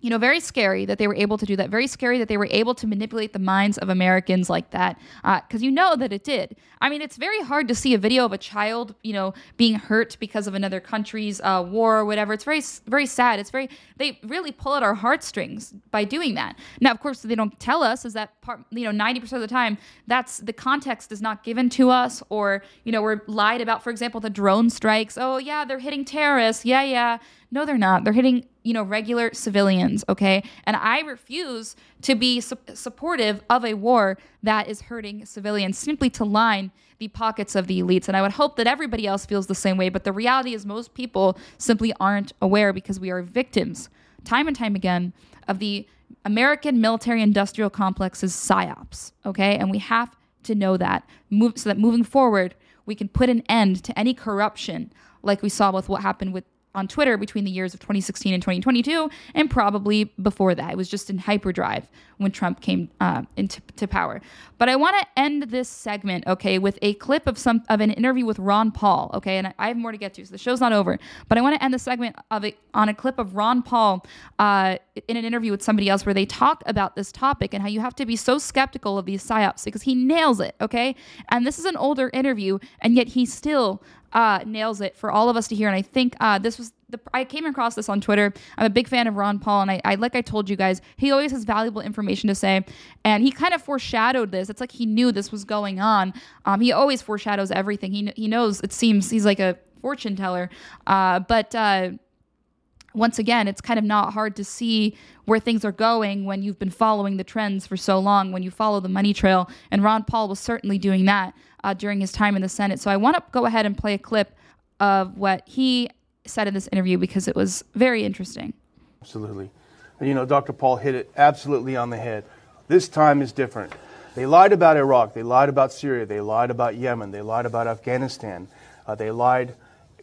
you know, very scary that they were able to do that. Very scary that they were able to manipulate the minds of Americans like that. Because uh, you know that it did. I mean, it's very hard to see a video of a child, you know, being hurt because of another country's uh, war or whatever. It's very, very sad. It's very, they really pull at our heartstrings by doing that. Now, of course, they don't tell us is that part, you know, 90% of the time, that's the context is not given to us or, you know, we're lied about, for example, the drone strikes. Oh, yeah, they're hitting terrorists. Yeah, yeah. No, they're not. They're hitting, you know, regular civilians, okay? And I refuse to be su- supportive of a war that is hurting civilians simply to line the pockets of the elites. And I would hope that everybody else feels the same way. But the reality is, most people simply aren't aware because we are victims, time and time again, of the American military industrial complex's psyops, okay? And we have to know that move, so that moving forward, we can put an end to any corruption like we saw with what happened with on Twitter between the years of 2016 and 2022, and probably before that. It was just in hyperdrive when Trump came uh, into to power. But I want to end this segment, okay, with a clip of some of an interview with Ron Paul, okay, and I have more to get to, so the show's not over. But I want to end the segment of it on a clip of Ron Paul uh, in an interview with somebody else where they talk about this topic and how you have to be so skeptical of these psyops because he nails it, okay. And this is an older interview, and yet he still uh, nails it for all of us to hear. And I think uh, this was the, I came across this on Twitter. I'm a big fan of Ron Paul, and I, I, like I told you guys, he always has valuable information to say, and he kind of foreshadowed this. It's like he knew this was going on. Um, he always foreshadows everything. He he knows. It seems he's like a fortune teller. Uh, but uh, once again, it's kind of not hard to see where things are going when you've been following the trends for so long, when you follow the money trail. And Ron Paul was certainly doing that uh, during his time in the Senate. So I want to go ahead and play a clip of what he said in this interview because it was very interesting. Absolutely. You know, Dr. Paul hit it absolutely on the head. This time is different. They lied about Iraq, they lied about Syria, they lied about Yemen, they lied about Afghanistan, uh, they lied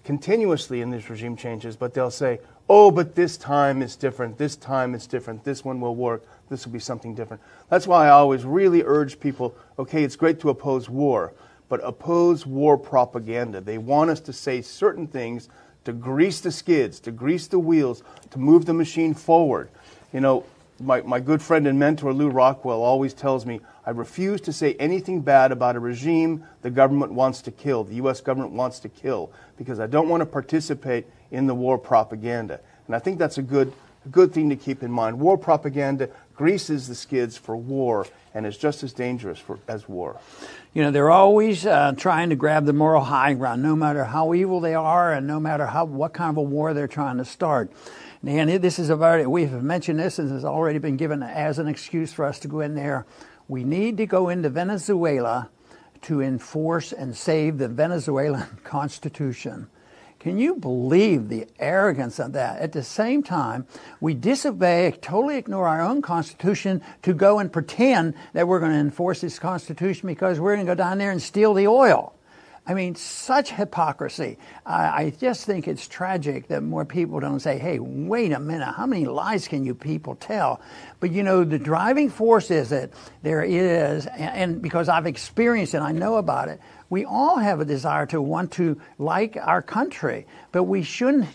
continuously in these regime changes, but they'll say, oh, but this time is different, this time is different, this one will work, this will be something different. That's why I always really urge people okay, it's great to oppose war, but oppose war propaganda. They want us to say certain things to grease the skids, to grease the wheels, to move the machine forward. You know, my, my good friend and mentor Lew Rockwell always tells me I refuse to say anything bad about a regime the government wants to kill, the U.S. government wants to kill, because I don't want to participate in the war propaganda. And I think that's a good, a good thing to keep in mind. War propaganda greases the skids for war and is just as dangerous for, as war. You know, they're always uh, trying to grab the moral high ground, no matter how evil they are and no matter how, what kind of a war they're trying to start. And this is a very, we've mentioned this and has already been given as an excuse for us to go in there. We need to go into Venezuela to enforce and save the Venezuelan Constitution. Can you believe the arrogance of that? At the same time, we disobey, totally ignore our own Constitution to go and pretend that we're going to enforce this Constitution because we're going to go down there and steal the oil. I mean, such hypocrisy. I, I just think it's tragic that more people don't say, hey, wait a minute, how many lies can you people tell? But you know, the driving force is that there is, and, and because I've experienced it, I know about it, we all have a desire to want to like our country, but we shouldn't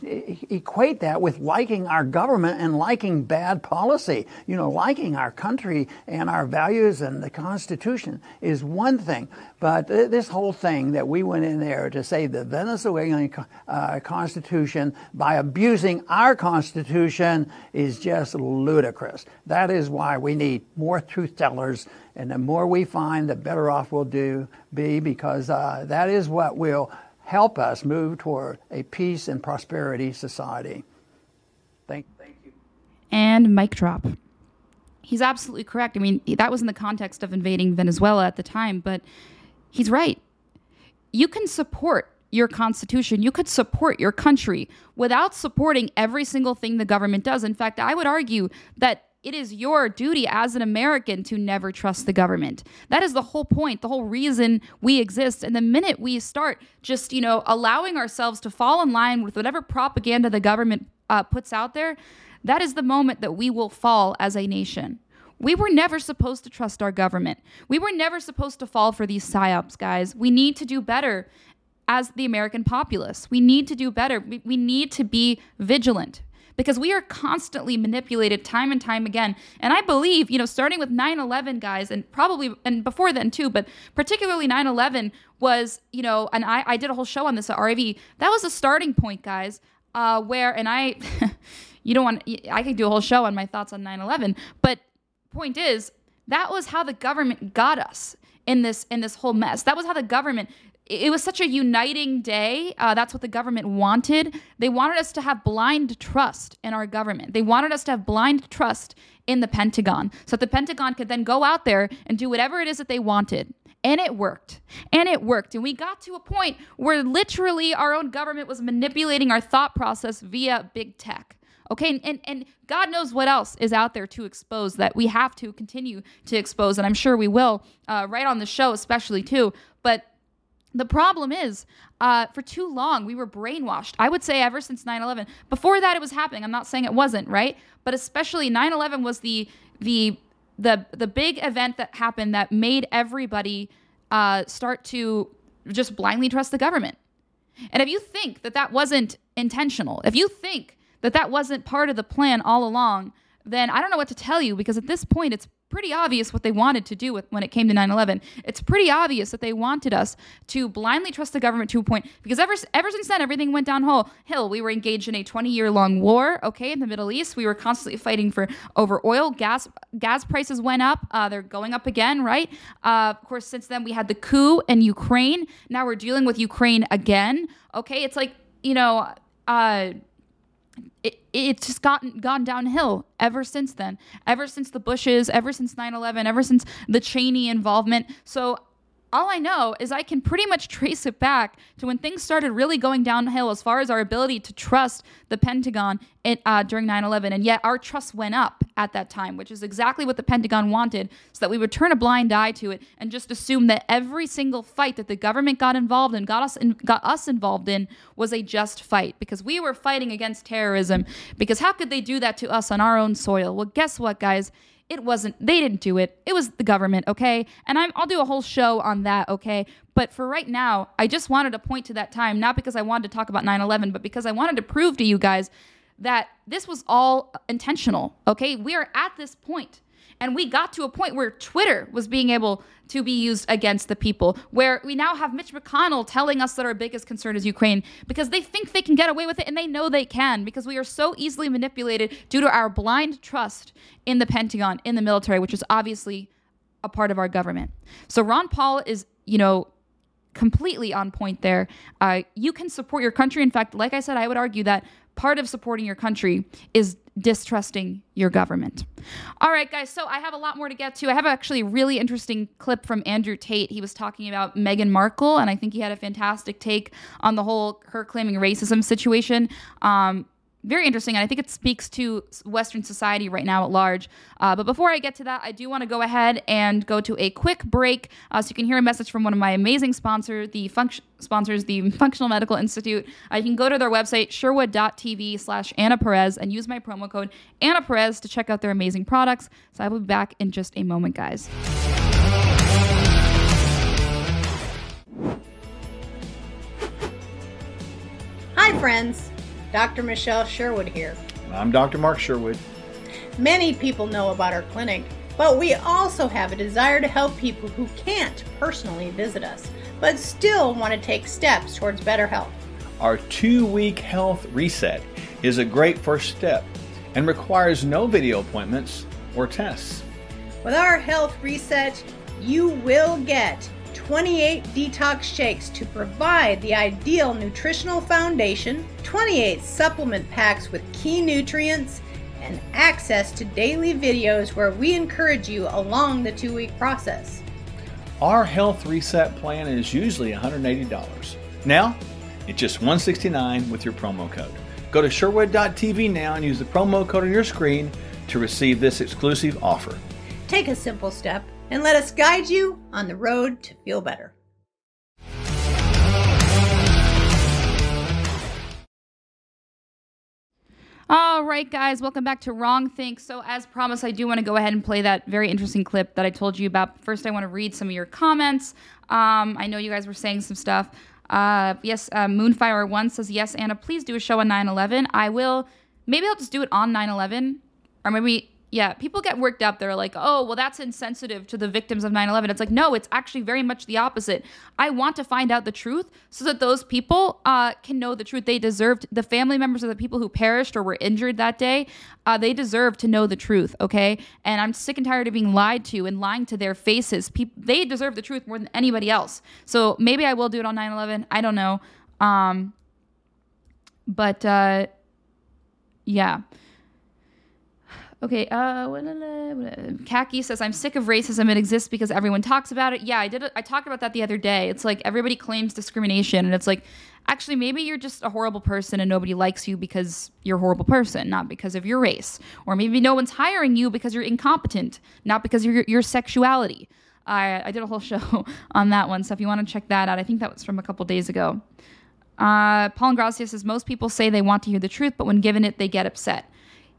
equate that with liking our government and liking bad policy. You know, liking our country and our values and the Constitution is one thing, but this whole thing that we went in there to save the Venezuelan uh, Constitution by abusing our Constitution is just ludicrous. That is why we need more truth tellers and the more we find, the better off we'll do be because uh, that is what will help us move toward a peace and prosperity society. Thank, thank you. And mic drop. He's absolutely correct. I mean, that was in the context of invading Venezuela at the time, but he's right. You can support your constitution. You could support your country without supporting every single thing the government does. In fact, I would argue that it is your duty as an American to never trust the government. That is the whole point, the whole reason we exist. And the minute we start just, you know, allowing ourselves to fall in line with whatever propaganda the government uh, puts out there, that is the moment that we will fall as a nation. We were never supposed to trust our government. We were never supposed to fall for these psyops, guys. We need to do better as the American populace. We need to do better. We, we need to be vigilant because we are constantly manipulated time and time again. And I believe, you know, starting with 9 11, guys, and probably, and before then too, but particularly 9 11 was, you know, and I, I did a whole show on this at RAV. That was a starting point, guys, uh, where, and I, you don't want, I could do a whole show on my thoughts on 9 11, but point is, that was how the government got us in this in this whole mess. That was how the government it was such a uniting day. Uh, that's what the government wanted. They wanted us to have blind trust in our government. They wanted us to have blind trust in the Pentagon so that the Pentagon could then go out there and do whatever it is that they wanted. And it worked. And it worked. And we got to a point where literally our own government was manipulating our thought process via big tech. Okay, and, and, God knows what else is out there to expose that we have to continue to expose, and I'm sure we will, uh, right on the show, especially too. But the problem is, uh, for too long, we were brainwashed. I would say ever since 9 11. Before that, it was happening. I'm not saying it wasn't, right? But especially 9 11 was the, the, the, the big event that happened that made everybody uh, start to just blindly trust the government. And if you think that that wasn't intentional, if you think that that wasn't part of the plan all along, then I don't know what to tell you because at this point, it's pretty obvious what they wanted to do with, when it came to 9/11. It's pretty obvious that they wanted us to blindly trust the government to a point because ever ever since then everything went downhill. Hill, we were engaged in a 20-year long war, okay, in the Middle East. We were constantly fighting for over oil, gas gas prices went up. Uh, they're going up again, right? Uh, of course, since then we had the coup in Ukraine. Now we're dealing with Ukraine again. Okay, it's like you know. Uh, it, it's just gotten gone downhill ever since then. Ever since the bushes ever since 9-11 ever since the cheney involvement. So all I know is I can pretty much trace it back to when things started really going downhill as far as our ability to trust the Pentagon it, uh, during 9 11. And yet our trust went up at that time, which is exactly what the Pentagon wanted, so that we would turn a blind eye to it and just assume that every single fight that the government got involved in, got us, in, got us involved in, was a just fight because we were fighting against terrorism. Because how could they do that to us on our own soil? Well, guess what, guys? It wasn't, they didn't do it. It was the government, okay? And I'm, I'll do a whole show on that, okay? But for right now, I just wanted to point to that time, not because I wanted to talk about 9 11, but because I wanted to prove to you guys that this was all intentional, okay? We are at this point and we got to a point where Twitter was being able to be used against the people, where we now have Mitch McConnell telling us that our biggest concern is Ukraine because they think they can get away with it and they know they can because we are so easily manipulated due to our blind trust in the Pentagon, in the military, which is obviously a part of our government. So Ron Paul is, you know, completely on point there. Uh, you can support your country. In fact, like I said, I would argue that part of supporting your country is distrusting your government. All right, guys, so I have a lot more to get to. I have actually a really interesting clip from Andrew Tate. He was talking about Meghan Markle, and I think he had a fantastic take on the whole her claiming racism situation. Um, very interesting. And I think it speaks to Western society right now at large. Uh, but before I get to that, I do want to go ahead and go to a quick break uh, so you can hear a message from one of my amazing sponsors, the function sponsors, the Functional Medical Institute. Uh, you can go to their website, sherwood.tv slash Anna Perez, and use my promo code Anna Perez to check out their amazing products. So I will be back in just a moment, guys. Hi, friends. Dr. Michelle Sherwood here. I'm Dr. Mark Sherwood. Many people know about our clinic, but we also have a desire to help people who can't personally visit us, but still want to take steps towards better health. Our two week health reset is a great first step and requires no video appointments or tests. With our health reset, you will get 28 detox shakes to provide the ideal nutritional foundation, 28 supplement packs with key nutrients, and access to daily videos where we encourage you along the two week process. Our health reset plan is usually $180. Now, it's just 169 with your promo code. Go to Sherwood.tv now and use the promo code on your screen to receive this exclusive offer. Take a simple step and let us guide you on the road to feel better. All right, guys, welcome back to Wrongthink. So, as promised, I do want to go ahead and play that very interesting clip that I told you about. First, I want to read some of your comments. Um, I know you guys were saying some stuff. Uh, yes, uh, Moonfire1 says, Yes, Anna, please do a show on 9 11. I will. Maybe I'll just do it on 9 11. Or maybe yeah, people get worked up. They're like, oh, well, that's insensitive to the victims of 9 11. It's like, no, it's actually very much the opposite. I want to find out the truth so that those people uh, can know the truth. They deserved, the family members of the people who perished or were injured that day, uh, they deserve to know the truth, okay? And I'm sick and tired of being lied to and lying to their faces. People, they deserve the truth more than anybody else. So maybe I will do it on 9 11. I don't know. Um, but uh, yeah. Okay, uh, Khaki says, I'm sick of racism. It exists because everyone talks about it. Yeah, I did. I talked about that the other day. It's like everybody claims discrimination, and it's like, actually, maybe you're just a horrible person and nobody likes you because you're a horrible person, not because of your race. Or maybe no one's hiring you because you're incompetent, not because of your, your sexuality. I, I did a whole show on that one, so if you want to check that out, I think that was from a couple days ago. Uh, Paul Ingracia says, most people say they want to hear the truth, but when given it, they get upset.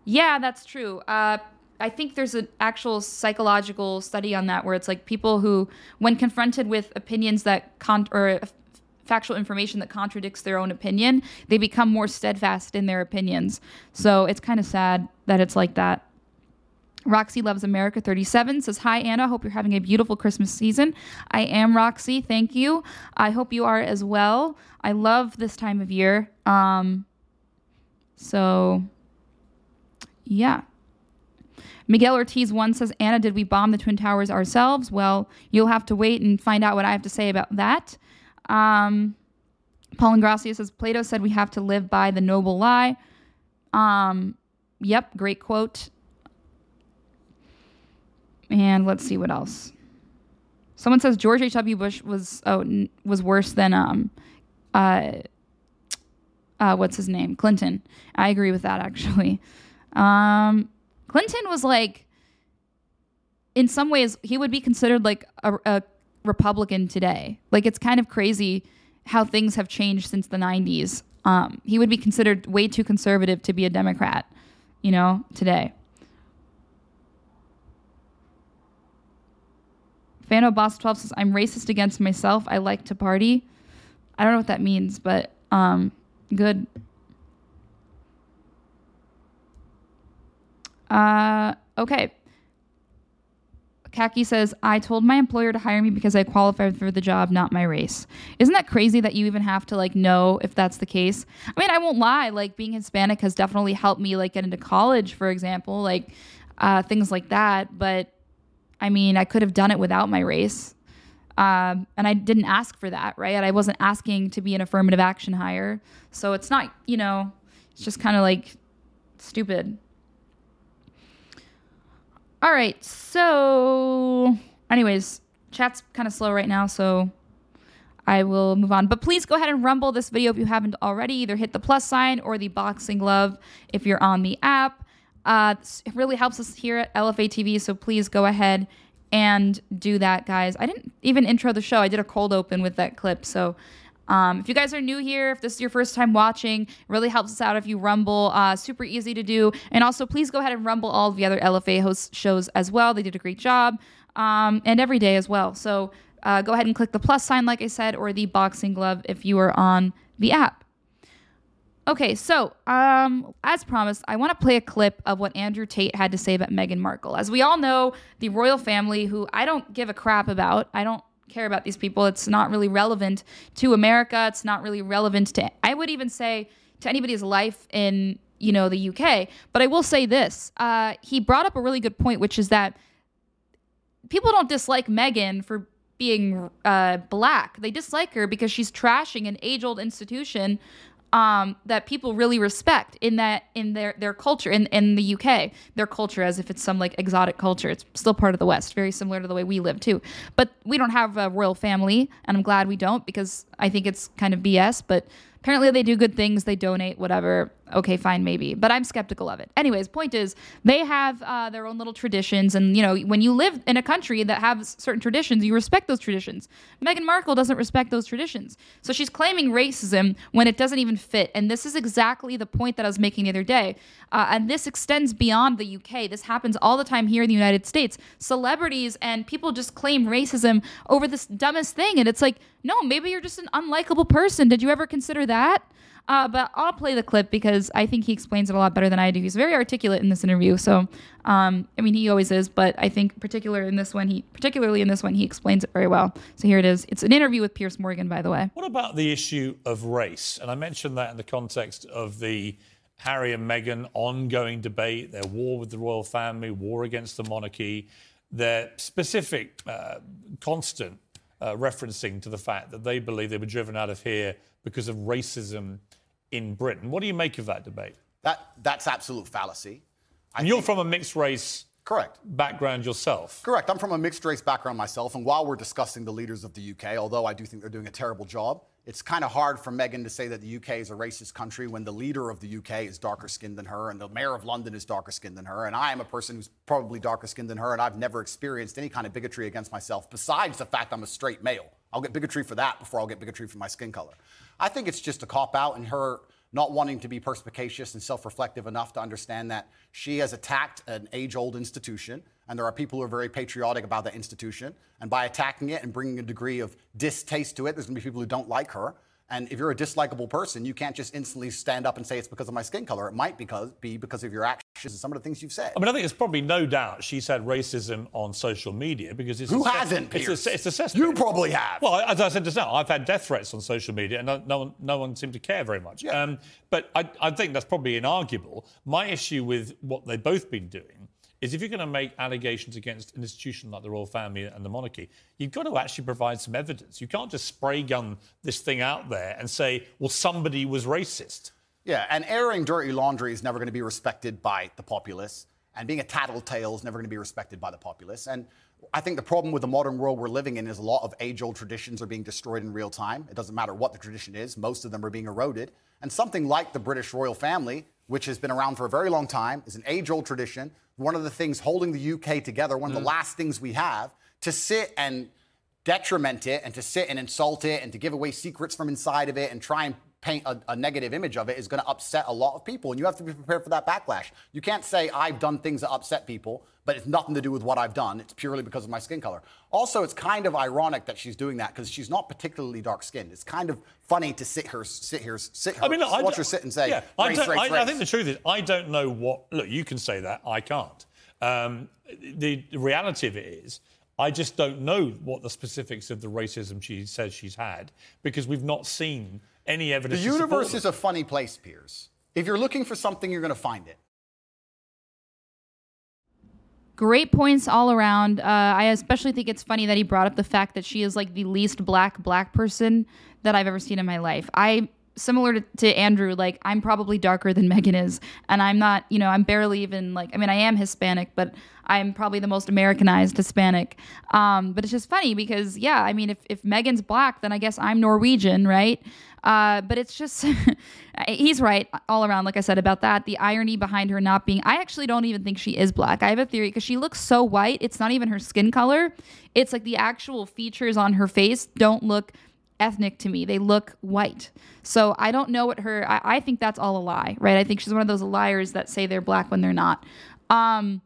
Yeah, that's true. Uh, I think there's an actual psychological study on that where it's like people who, when confronted with opinions that con or factual information that contradicts their own opinion, they become more steadfast in their opinions. So it's kind of sad that it's like that. Roxy Loves America 37 says, Hi, Anna. Hope you're having a beautiful Christmas season. I am Roxy. Thank you. I hope you are as well. I love this time of year. Um, so yeah. Miguel Ortiz one says, Anna, did we bomb the Twin Towers ourselves? Well, you'll have to wait and find out what I have to say about that. Um, Paul Ingracia says, Plato said we have to live by the noble lie. Um, yep, great quote. And let's see what else. Someone says George H.W. Bush was oh was worse than um uh uh what's his name Clinton. I agree with that actually. Um, Clinton was like, in some ways, he would be considered like a, a Republican today. Like, it's kind of crazy how things have changed since the 90s. Um, he would be considered way too conservative to be a Democrat, you know, today. Fano Boss 12 says, I'm racist against myself. I like to party. I don't know what that means, but um, good. Uh, okay. Kaki says, I told my employer to hire me because I qualified for the job, not my race. Isn't that crazy that you even have to like know if that's the case? I mean, I won't lie, like being Hispanic has definitely helped me like get into college, for example, like uh, things like that. But I mean, I could have done it without my race. Um, and I didn't ask for that, right? I wasn't asking to be an affirmative action hire. So it's not, you know, it's just kind of like stupid. All right. So, anyways, chat's kind of slow right now. So, I will move on. But please go ahead and rumble this video if you haven't already. Either hit the plus sign or the boxing glove if you're on the app. Uh, it really helps us here at LFA TV, so please go ahead and do that, guys. I didn't even intro the show. I did a cold open with that clip, so um, if you guys are new here, if this is your first time watching, it really helps us out if you rumble. Uh, super easy to do. And also, please go ahead and rumble all of the other LFA host shows as well. They did a great job, um, and every day as well. So uh, go ahead and click the plus sign, like I said, or the boxing glove if you are on the app. Okay, so um, as promised, I want to play a clip of what Andrew Tate had to say about Meghan Markle. As we all know, the royal family, who I don't give a crap about, I don't care about these people. It's not really relevant to America. It's not really relevant to, I would even say, to anybody's life in you know the UK. But I will say this: uh, he brought up a really good point, which is that people don't dislike Meghan for being uh, black. They dislike her because she's trashing an age-old institution um, that people really respect in that in their their culture in in the UK. Their culture, as if it's some like exotic culture. It's still part of the West, very similar to the way we live too. But we don't have a royal family, and I'm glad we don't because I think it's kind of BS. But apparently they do good things. They donate, whatever okay, fine, maybe. But I'm skeptical of it. Anyways, point is, they have uh, their own little traditions. And, you know, when you live in a country that has certain traditions, you respect those traditions. Meghan Markle doesn't respect those traditions. So she's claiming racism when it doesn't even fit. And this is exactly the point that I was making the other day. Uh, and this extends beyond the UK. This happens all the time here in the United States. Celebrities and people just claim racism over this dumbest thing. And it's like, no, maybe you're just an unlikable person. Did you ever consider that? Uh, but I'll play the clip because I think he explains it a lot better than I do. He's very articulate in this interview. So, um, I mean, he always is, but I think particular in this one, he particularly in this one, he explains it very well. So here it is. It's an interview with Piers Morgan, by the way. What about the issue of race? And I mentioned that in the context of the Harry and Meghan ongoing debate, their war with the royal family, war against the monarchy, their specific, uh, constant uh, referencing to the fact that they believe they were driven out of here because of racism in Britain. What do you make of that debate? That that's absolute fallacy. And you're from a mixed race correct background yourself. Correct. I'm from a mixed race background myself, and while we're discussing the leaders of the UK, although I do think they're doing a terrible job, it's kind of hard for Meghan to say that the UK is a racist country when the leader of the UK is darker skinned than her and the mayor of London is darker skinned than her. And I am a person who's probably darker skinned than her, and I've never experienced any kind of bigotry against myself besides the fact I'm a straight male. I'll get bigotry for that before I'll get bigotry for my skin color. I think it's just a cop out and her not wanting to be perspicacious and self reflective enough to understand that she has attacked an age old institution, and there are people who are very patriotic about that institution. And by attacking it and bringing a degree of distaste to it, there's to be people who don't like her. And if you're a dislikable person, you can't just instantly stand up and say it's because of my skin color. It might because, be because of your actions and some of the things you've said. I mean, I think there's probably no doubt she's had racism on social media because it's who a, hasn't? It's a, it's a cesspit. You probably have. Well, as I said just now, I've had death threats on social media, and no, no one, no one seemed to care very much. Yeah. Um, but I, I think that's probably inarguable. My issue with what they've both been doing is if you're going to make allegations against an institution like the royal family and the monarchy, you've got to actually provide some evidence. You can't just spray gun this thing out there and say, well, somebody was racist. Yeah, and airing dirty laundry is never going to be respected by the populace, and being a tattletale is never going to be respected by the populace. And I think the problem with the modern world we're living in is a lot of age old traditions are being destroyed in real time. It doesn't matter what the tradition is, most of them are being eroded. And something like the British royal family, which has been around for a very long time, is an age old tradition one of the things holding the UK together, one of the mm. last things we have, to sit and detriment it and to sit and insult it and to give away secrets from inside of it and try and paint a, a negative image of it is going to upset a lot of people. And you have to be prepared for that backlash. You can't say, I've done things that upset people, but it's nothing to do with what I've done. It's purely because of my skin color. Also, it's kind of ironic that she's doing that because she's not particularly dark skinned. It's kind of funny to sit here, sit here, sit here, I mean, look, watch her sit and say, yeah, race, I, race, I, race. I think the truth is, I don't know what, look, you can say that, I can't. Um, the, the reality of it is, I just don't know what the specifics of the racism she says she's had because we've not seen any evidence. The universe is a funny place, Piers. If you're looking for something, you're going to find it. Great points all around. Uh, I especially think it's funny that he brought up the fact that she is like the least black black person that I've ever seen in my life. I similar to, to Andrew, like I'm probably darker than Meghan is, and I'm not, you know, I'm barely even like, I mean, I am Hispanic, but I'm probably the most Americanized Hispanic. Um, but it's just funny because, yeah, I mean, if, if Meghan's black, then I guess I'm Norwegian, right? Uh, but it's just, he's right all around, like I said about that. The irony behind her not being, I actually don't even think she is black. I have a theory because she looks so white. It's not even her skin color, it's like the actual features on her face don't look ethnic to me. They look white. So I don't know what her, I, I think that's all a lie, right? I think she's one of those liars that say they're black when they're not. Um,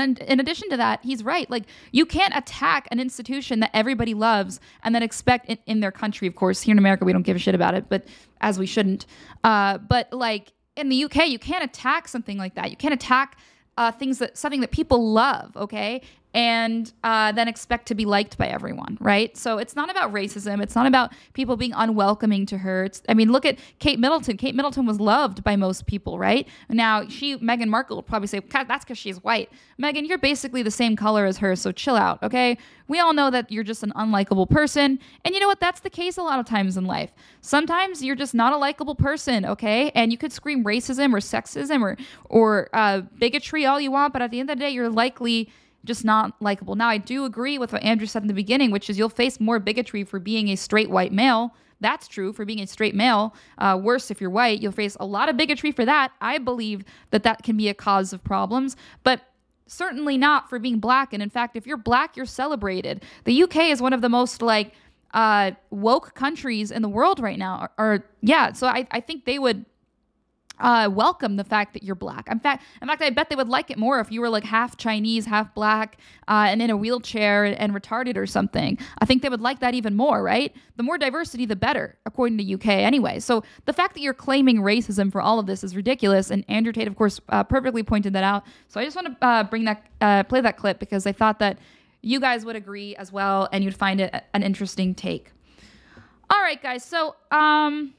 and in, addition to that, he's right. Like, you can't attack an institution that everybody loves and then expect in, in their country, of course. Here in America, we don't give a shit about it, but as we shouldn't. Uh, but like in the UK, you can't attack something like that. You can't attack uh, things that something that people love, okay? And uh, then expect to be liked by everyone, right? So it's not about racism. It's not about people being unwelcoming to her. It's, I mean, look at Kate Middleton. Kate Middleton was loved by most people, right? Now she, Meghan Markle, will probably say that's because she's white. Meghan, you're basically the same color as her, so chill out, okay? We all know that you're just an unlikable person, and you know what? That's the case a lot of times in life. Sometimes you're just not a likable person, okay? And you could scream racism or sexism or or uh, bigotry all you want, but at the end of the day, you're likely just not likable. Now, I do agree with what Andrew said in the beginning, which is you'll face more bigotry for being a straight white male. That's true for being a straight male. Uh, worse if you're white, you'll face a lot of bigotry for that. I believe that that can be a cause of problems, but certainly not for being black. And in fact, if you're black, you're celebrated. The UK is one of the most like uh, woke countries in the world right now. Or, or yeah, so I, I think they would uh, welcome the fact that you're black. In fact, in fact, I bet they would like it more if you were like half Chinese, half black, uh, and in a wheelchair and, and, retarded or something. I think they would like that even more, right? The more diversity, the better, according to UK anyway. So the fact that you're claiming racism for all of this is ridiculous. And Andrew Tate, of course, uh, perfectly pointed that out. So I just want to uh, bring that, uh, play that clip because I thought that you guys would agree as well, and you'd find it an interesting take. All right, guys. So, um,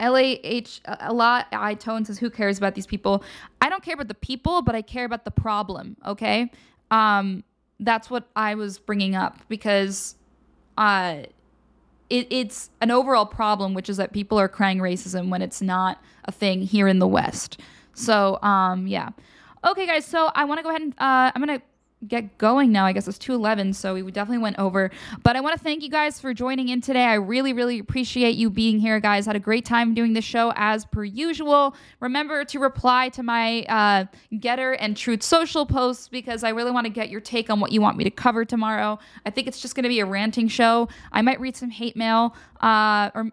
LAH a lot I tone says who cares about these people? I don't care about the people, but I care about the problem, okay? Um that's what I was bringing up because uh it, it's an overall problem which is that people are crying racism when it's not a thing here in the West. So, um yeah. Okay guys, so I want to go ahead and uh I'm going to get going now. I guess it's 211, so we definitely went over. But I want to thank you guys for joining in today. I really, really appreciate you being here, guys. Had a great time doing this show as per usual. Remember to reply to my uh, Gettr and Truth Social posts because I really want to get your take on what you want me to cover tomorrow. I think it's just going to be a ranting show. I might read some hate mail, uh, or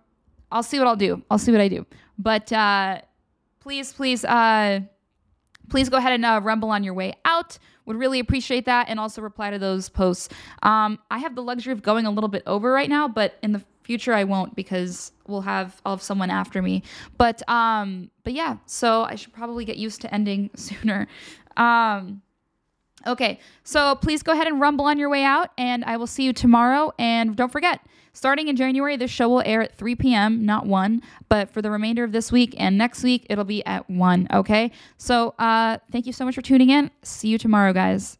I'll see what I'll do. I'll see what I do. But uh, please, please, uh, please go ahead and uh, rumble on your way out. Would really appreciate that and also reply to those posts. Um, I have the luxury of going a little bit over right now, but in the future I won't because we'll have I'll have someone after me. But um, but yeah, so I should probably get used to ending sooner. Um, okay, so please go ahead and rumble on your way out, and I will see you tomorrow. And don't forget, Starting in January, this show will air at 3 p.m., not 1, but for the remainder of this week and next week, it'll be at 1, okay? So uh, thank you so much for tuning in. See you tomorrow, guys.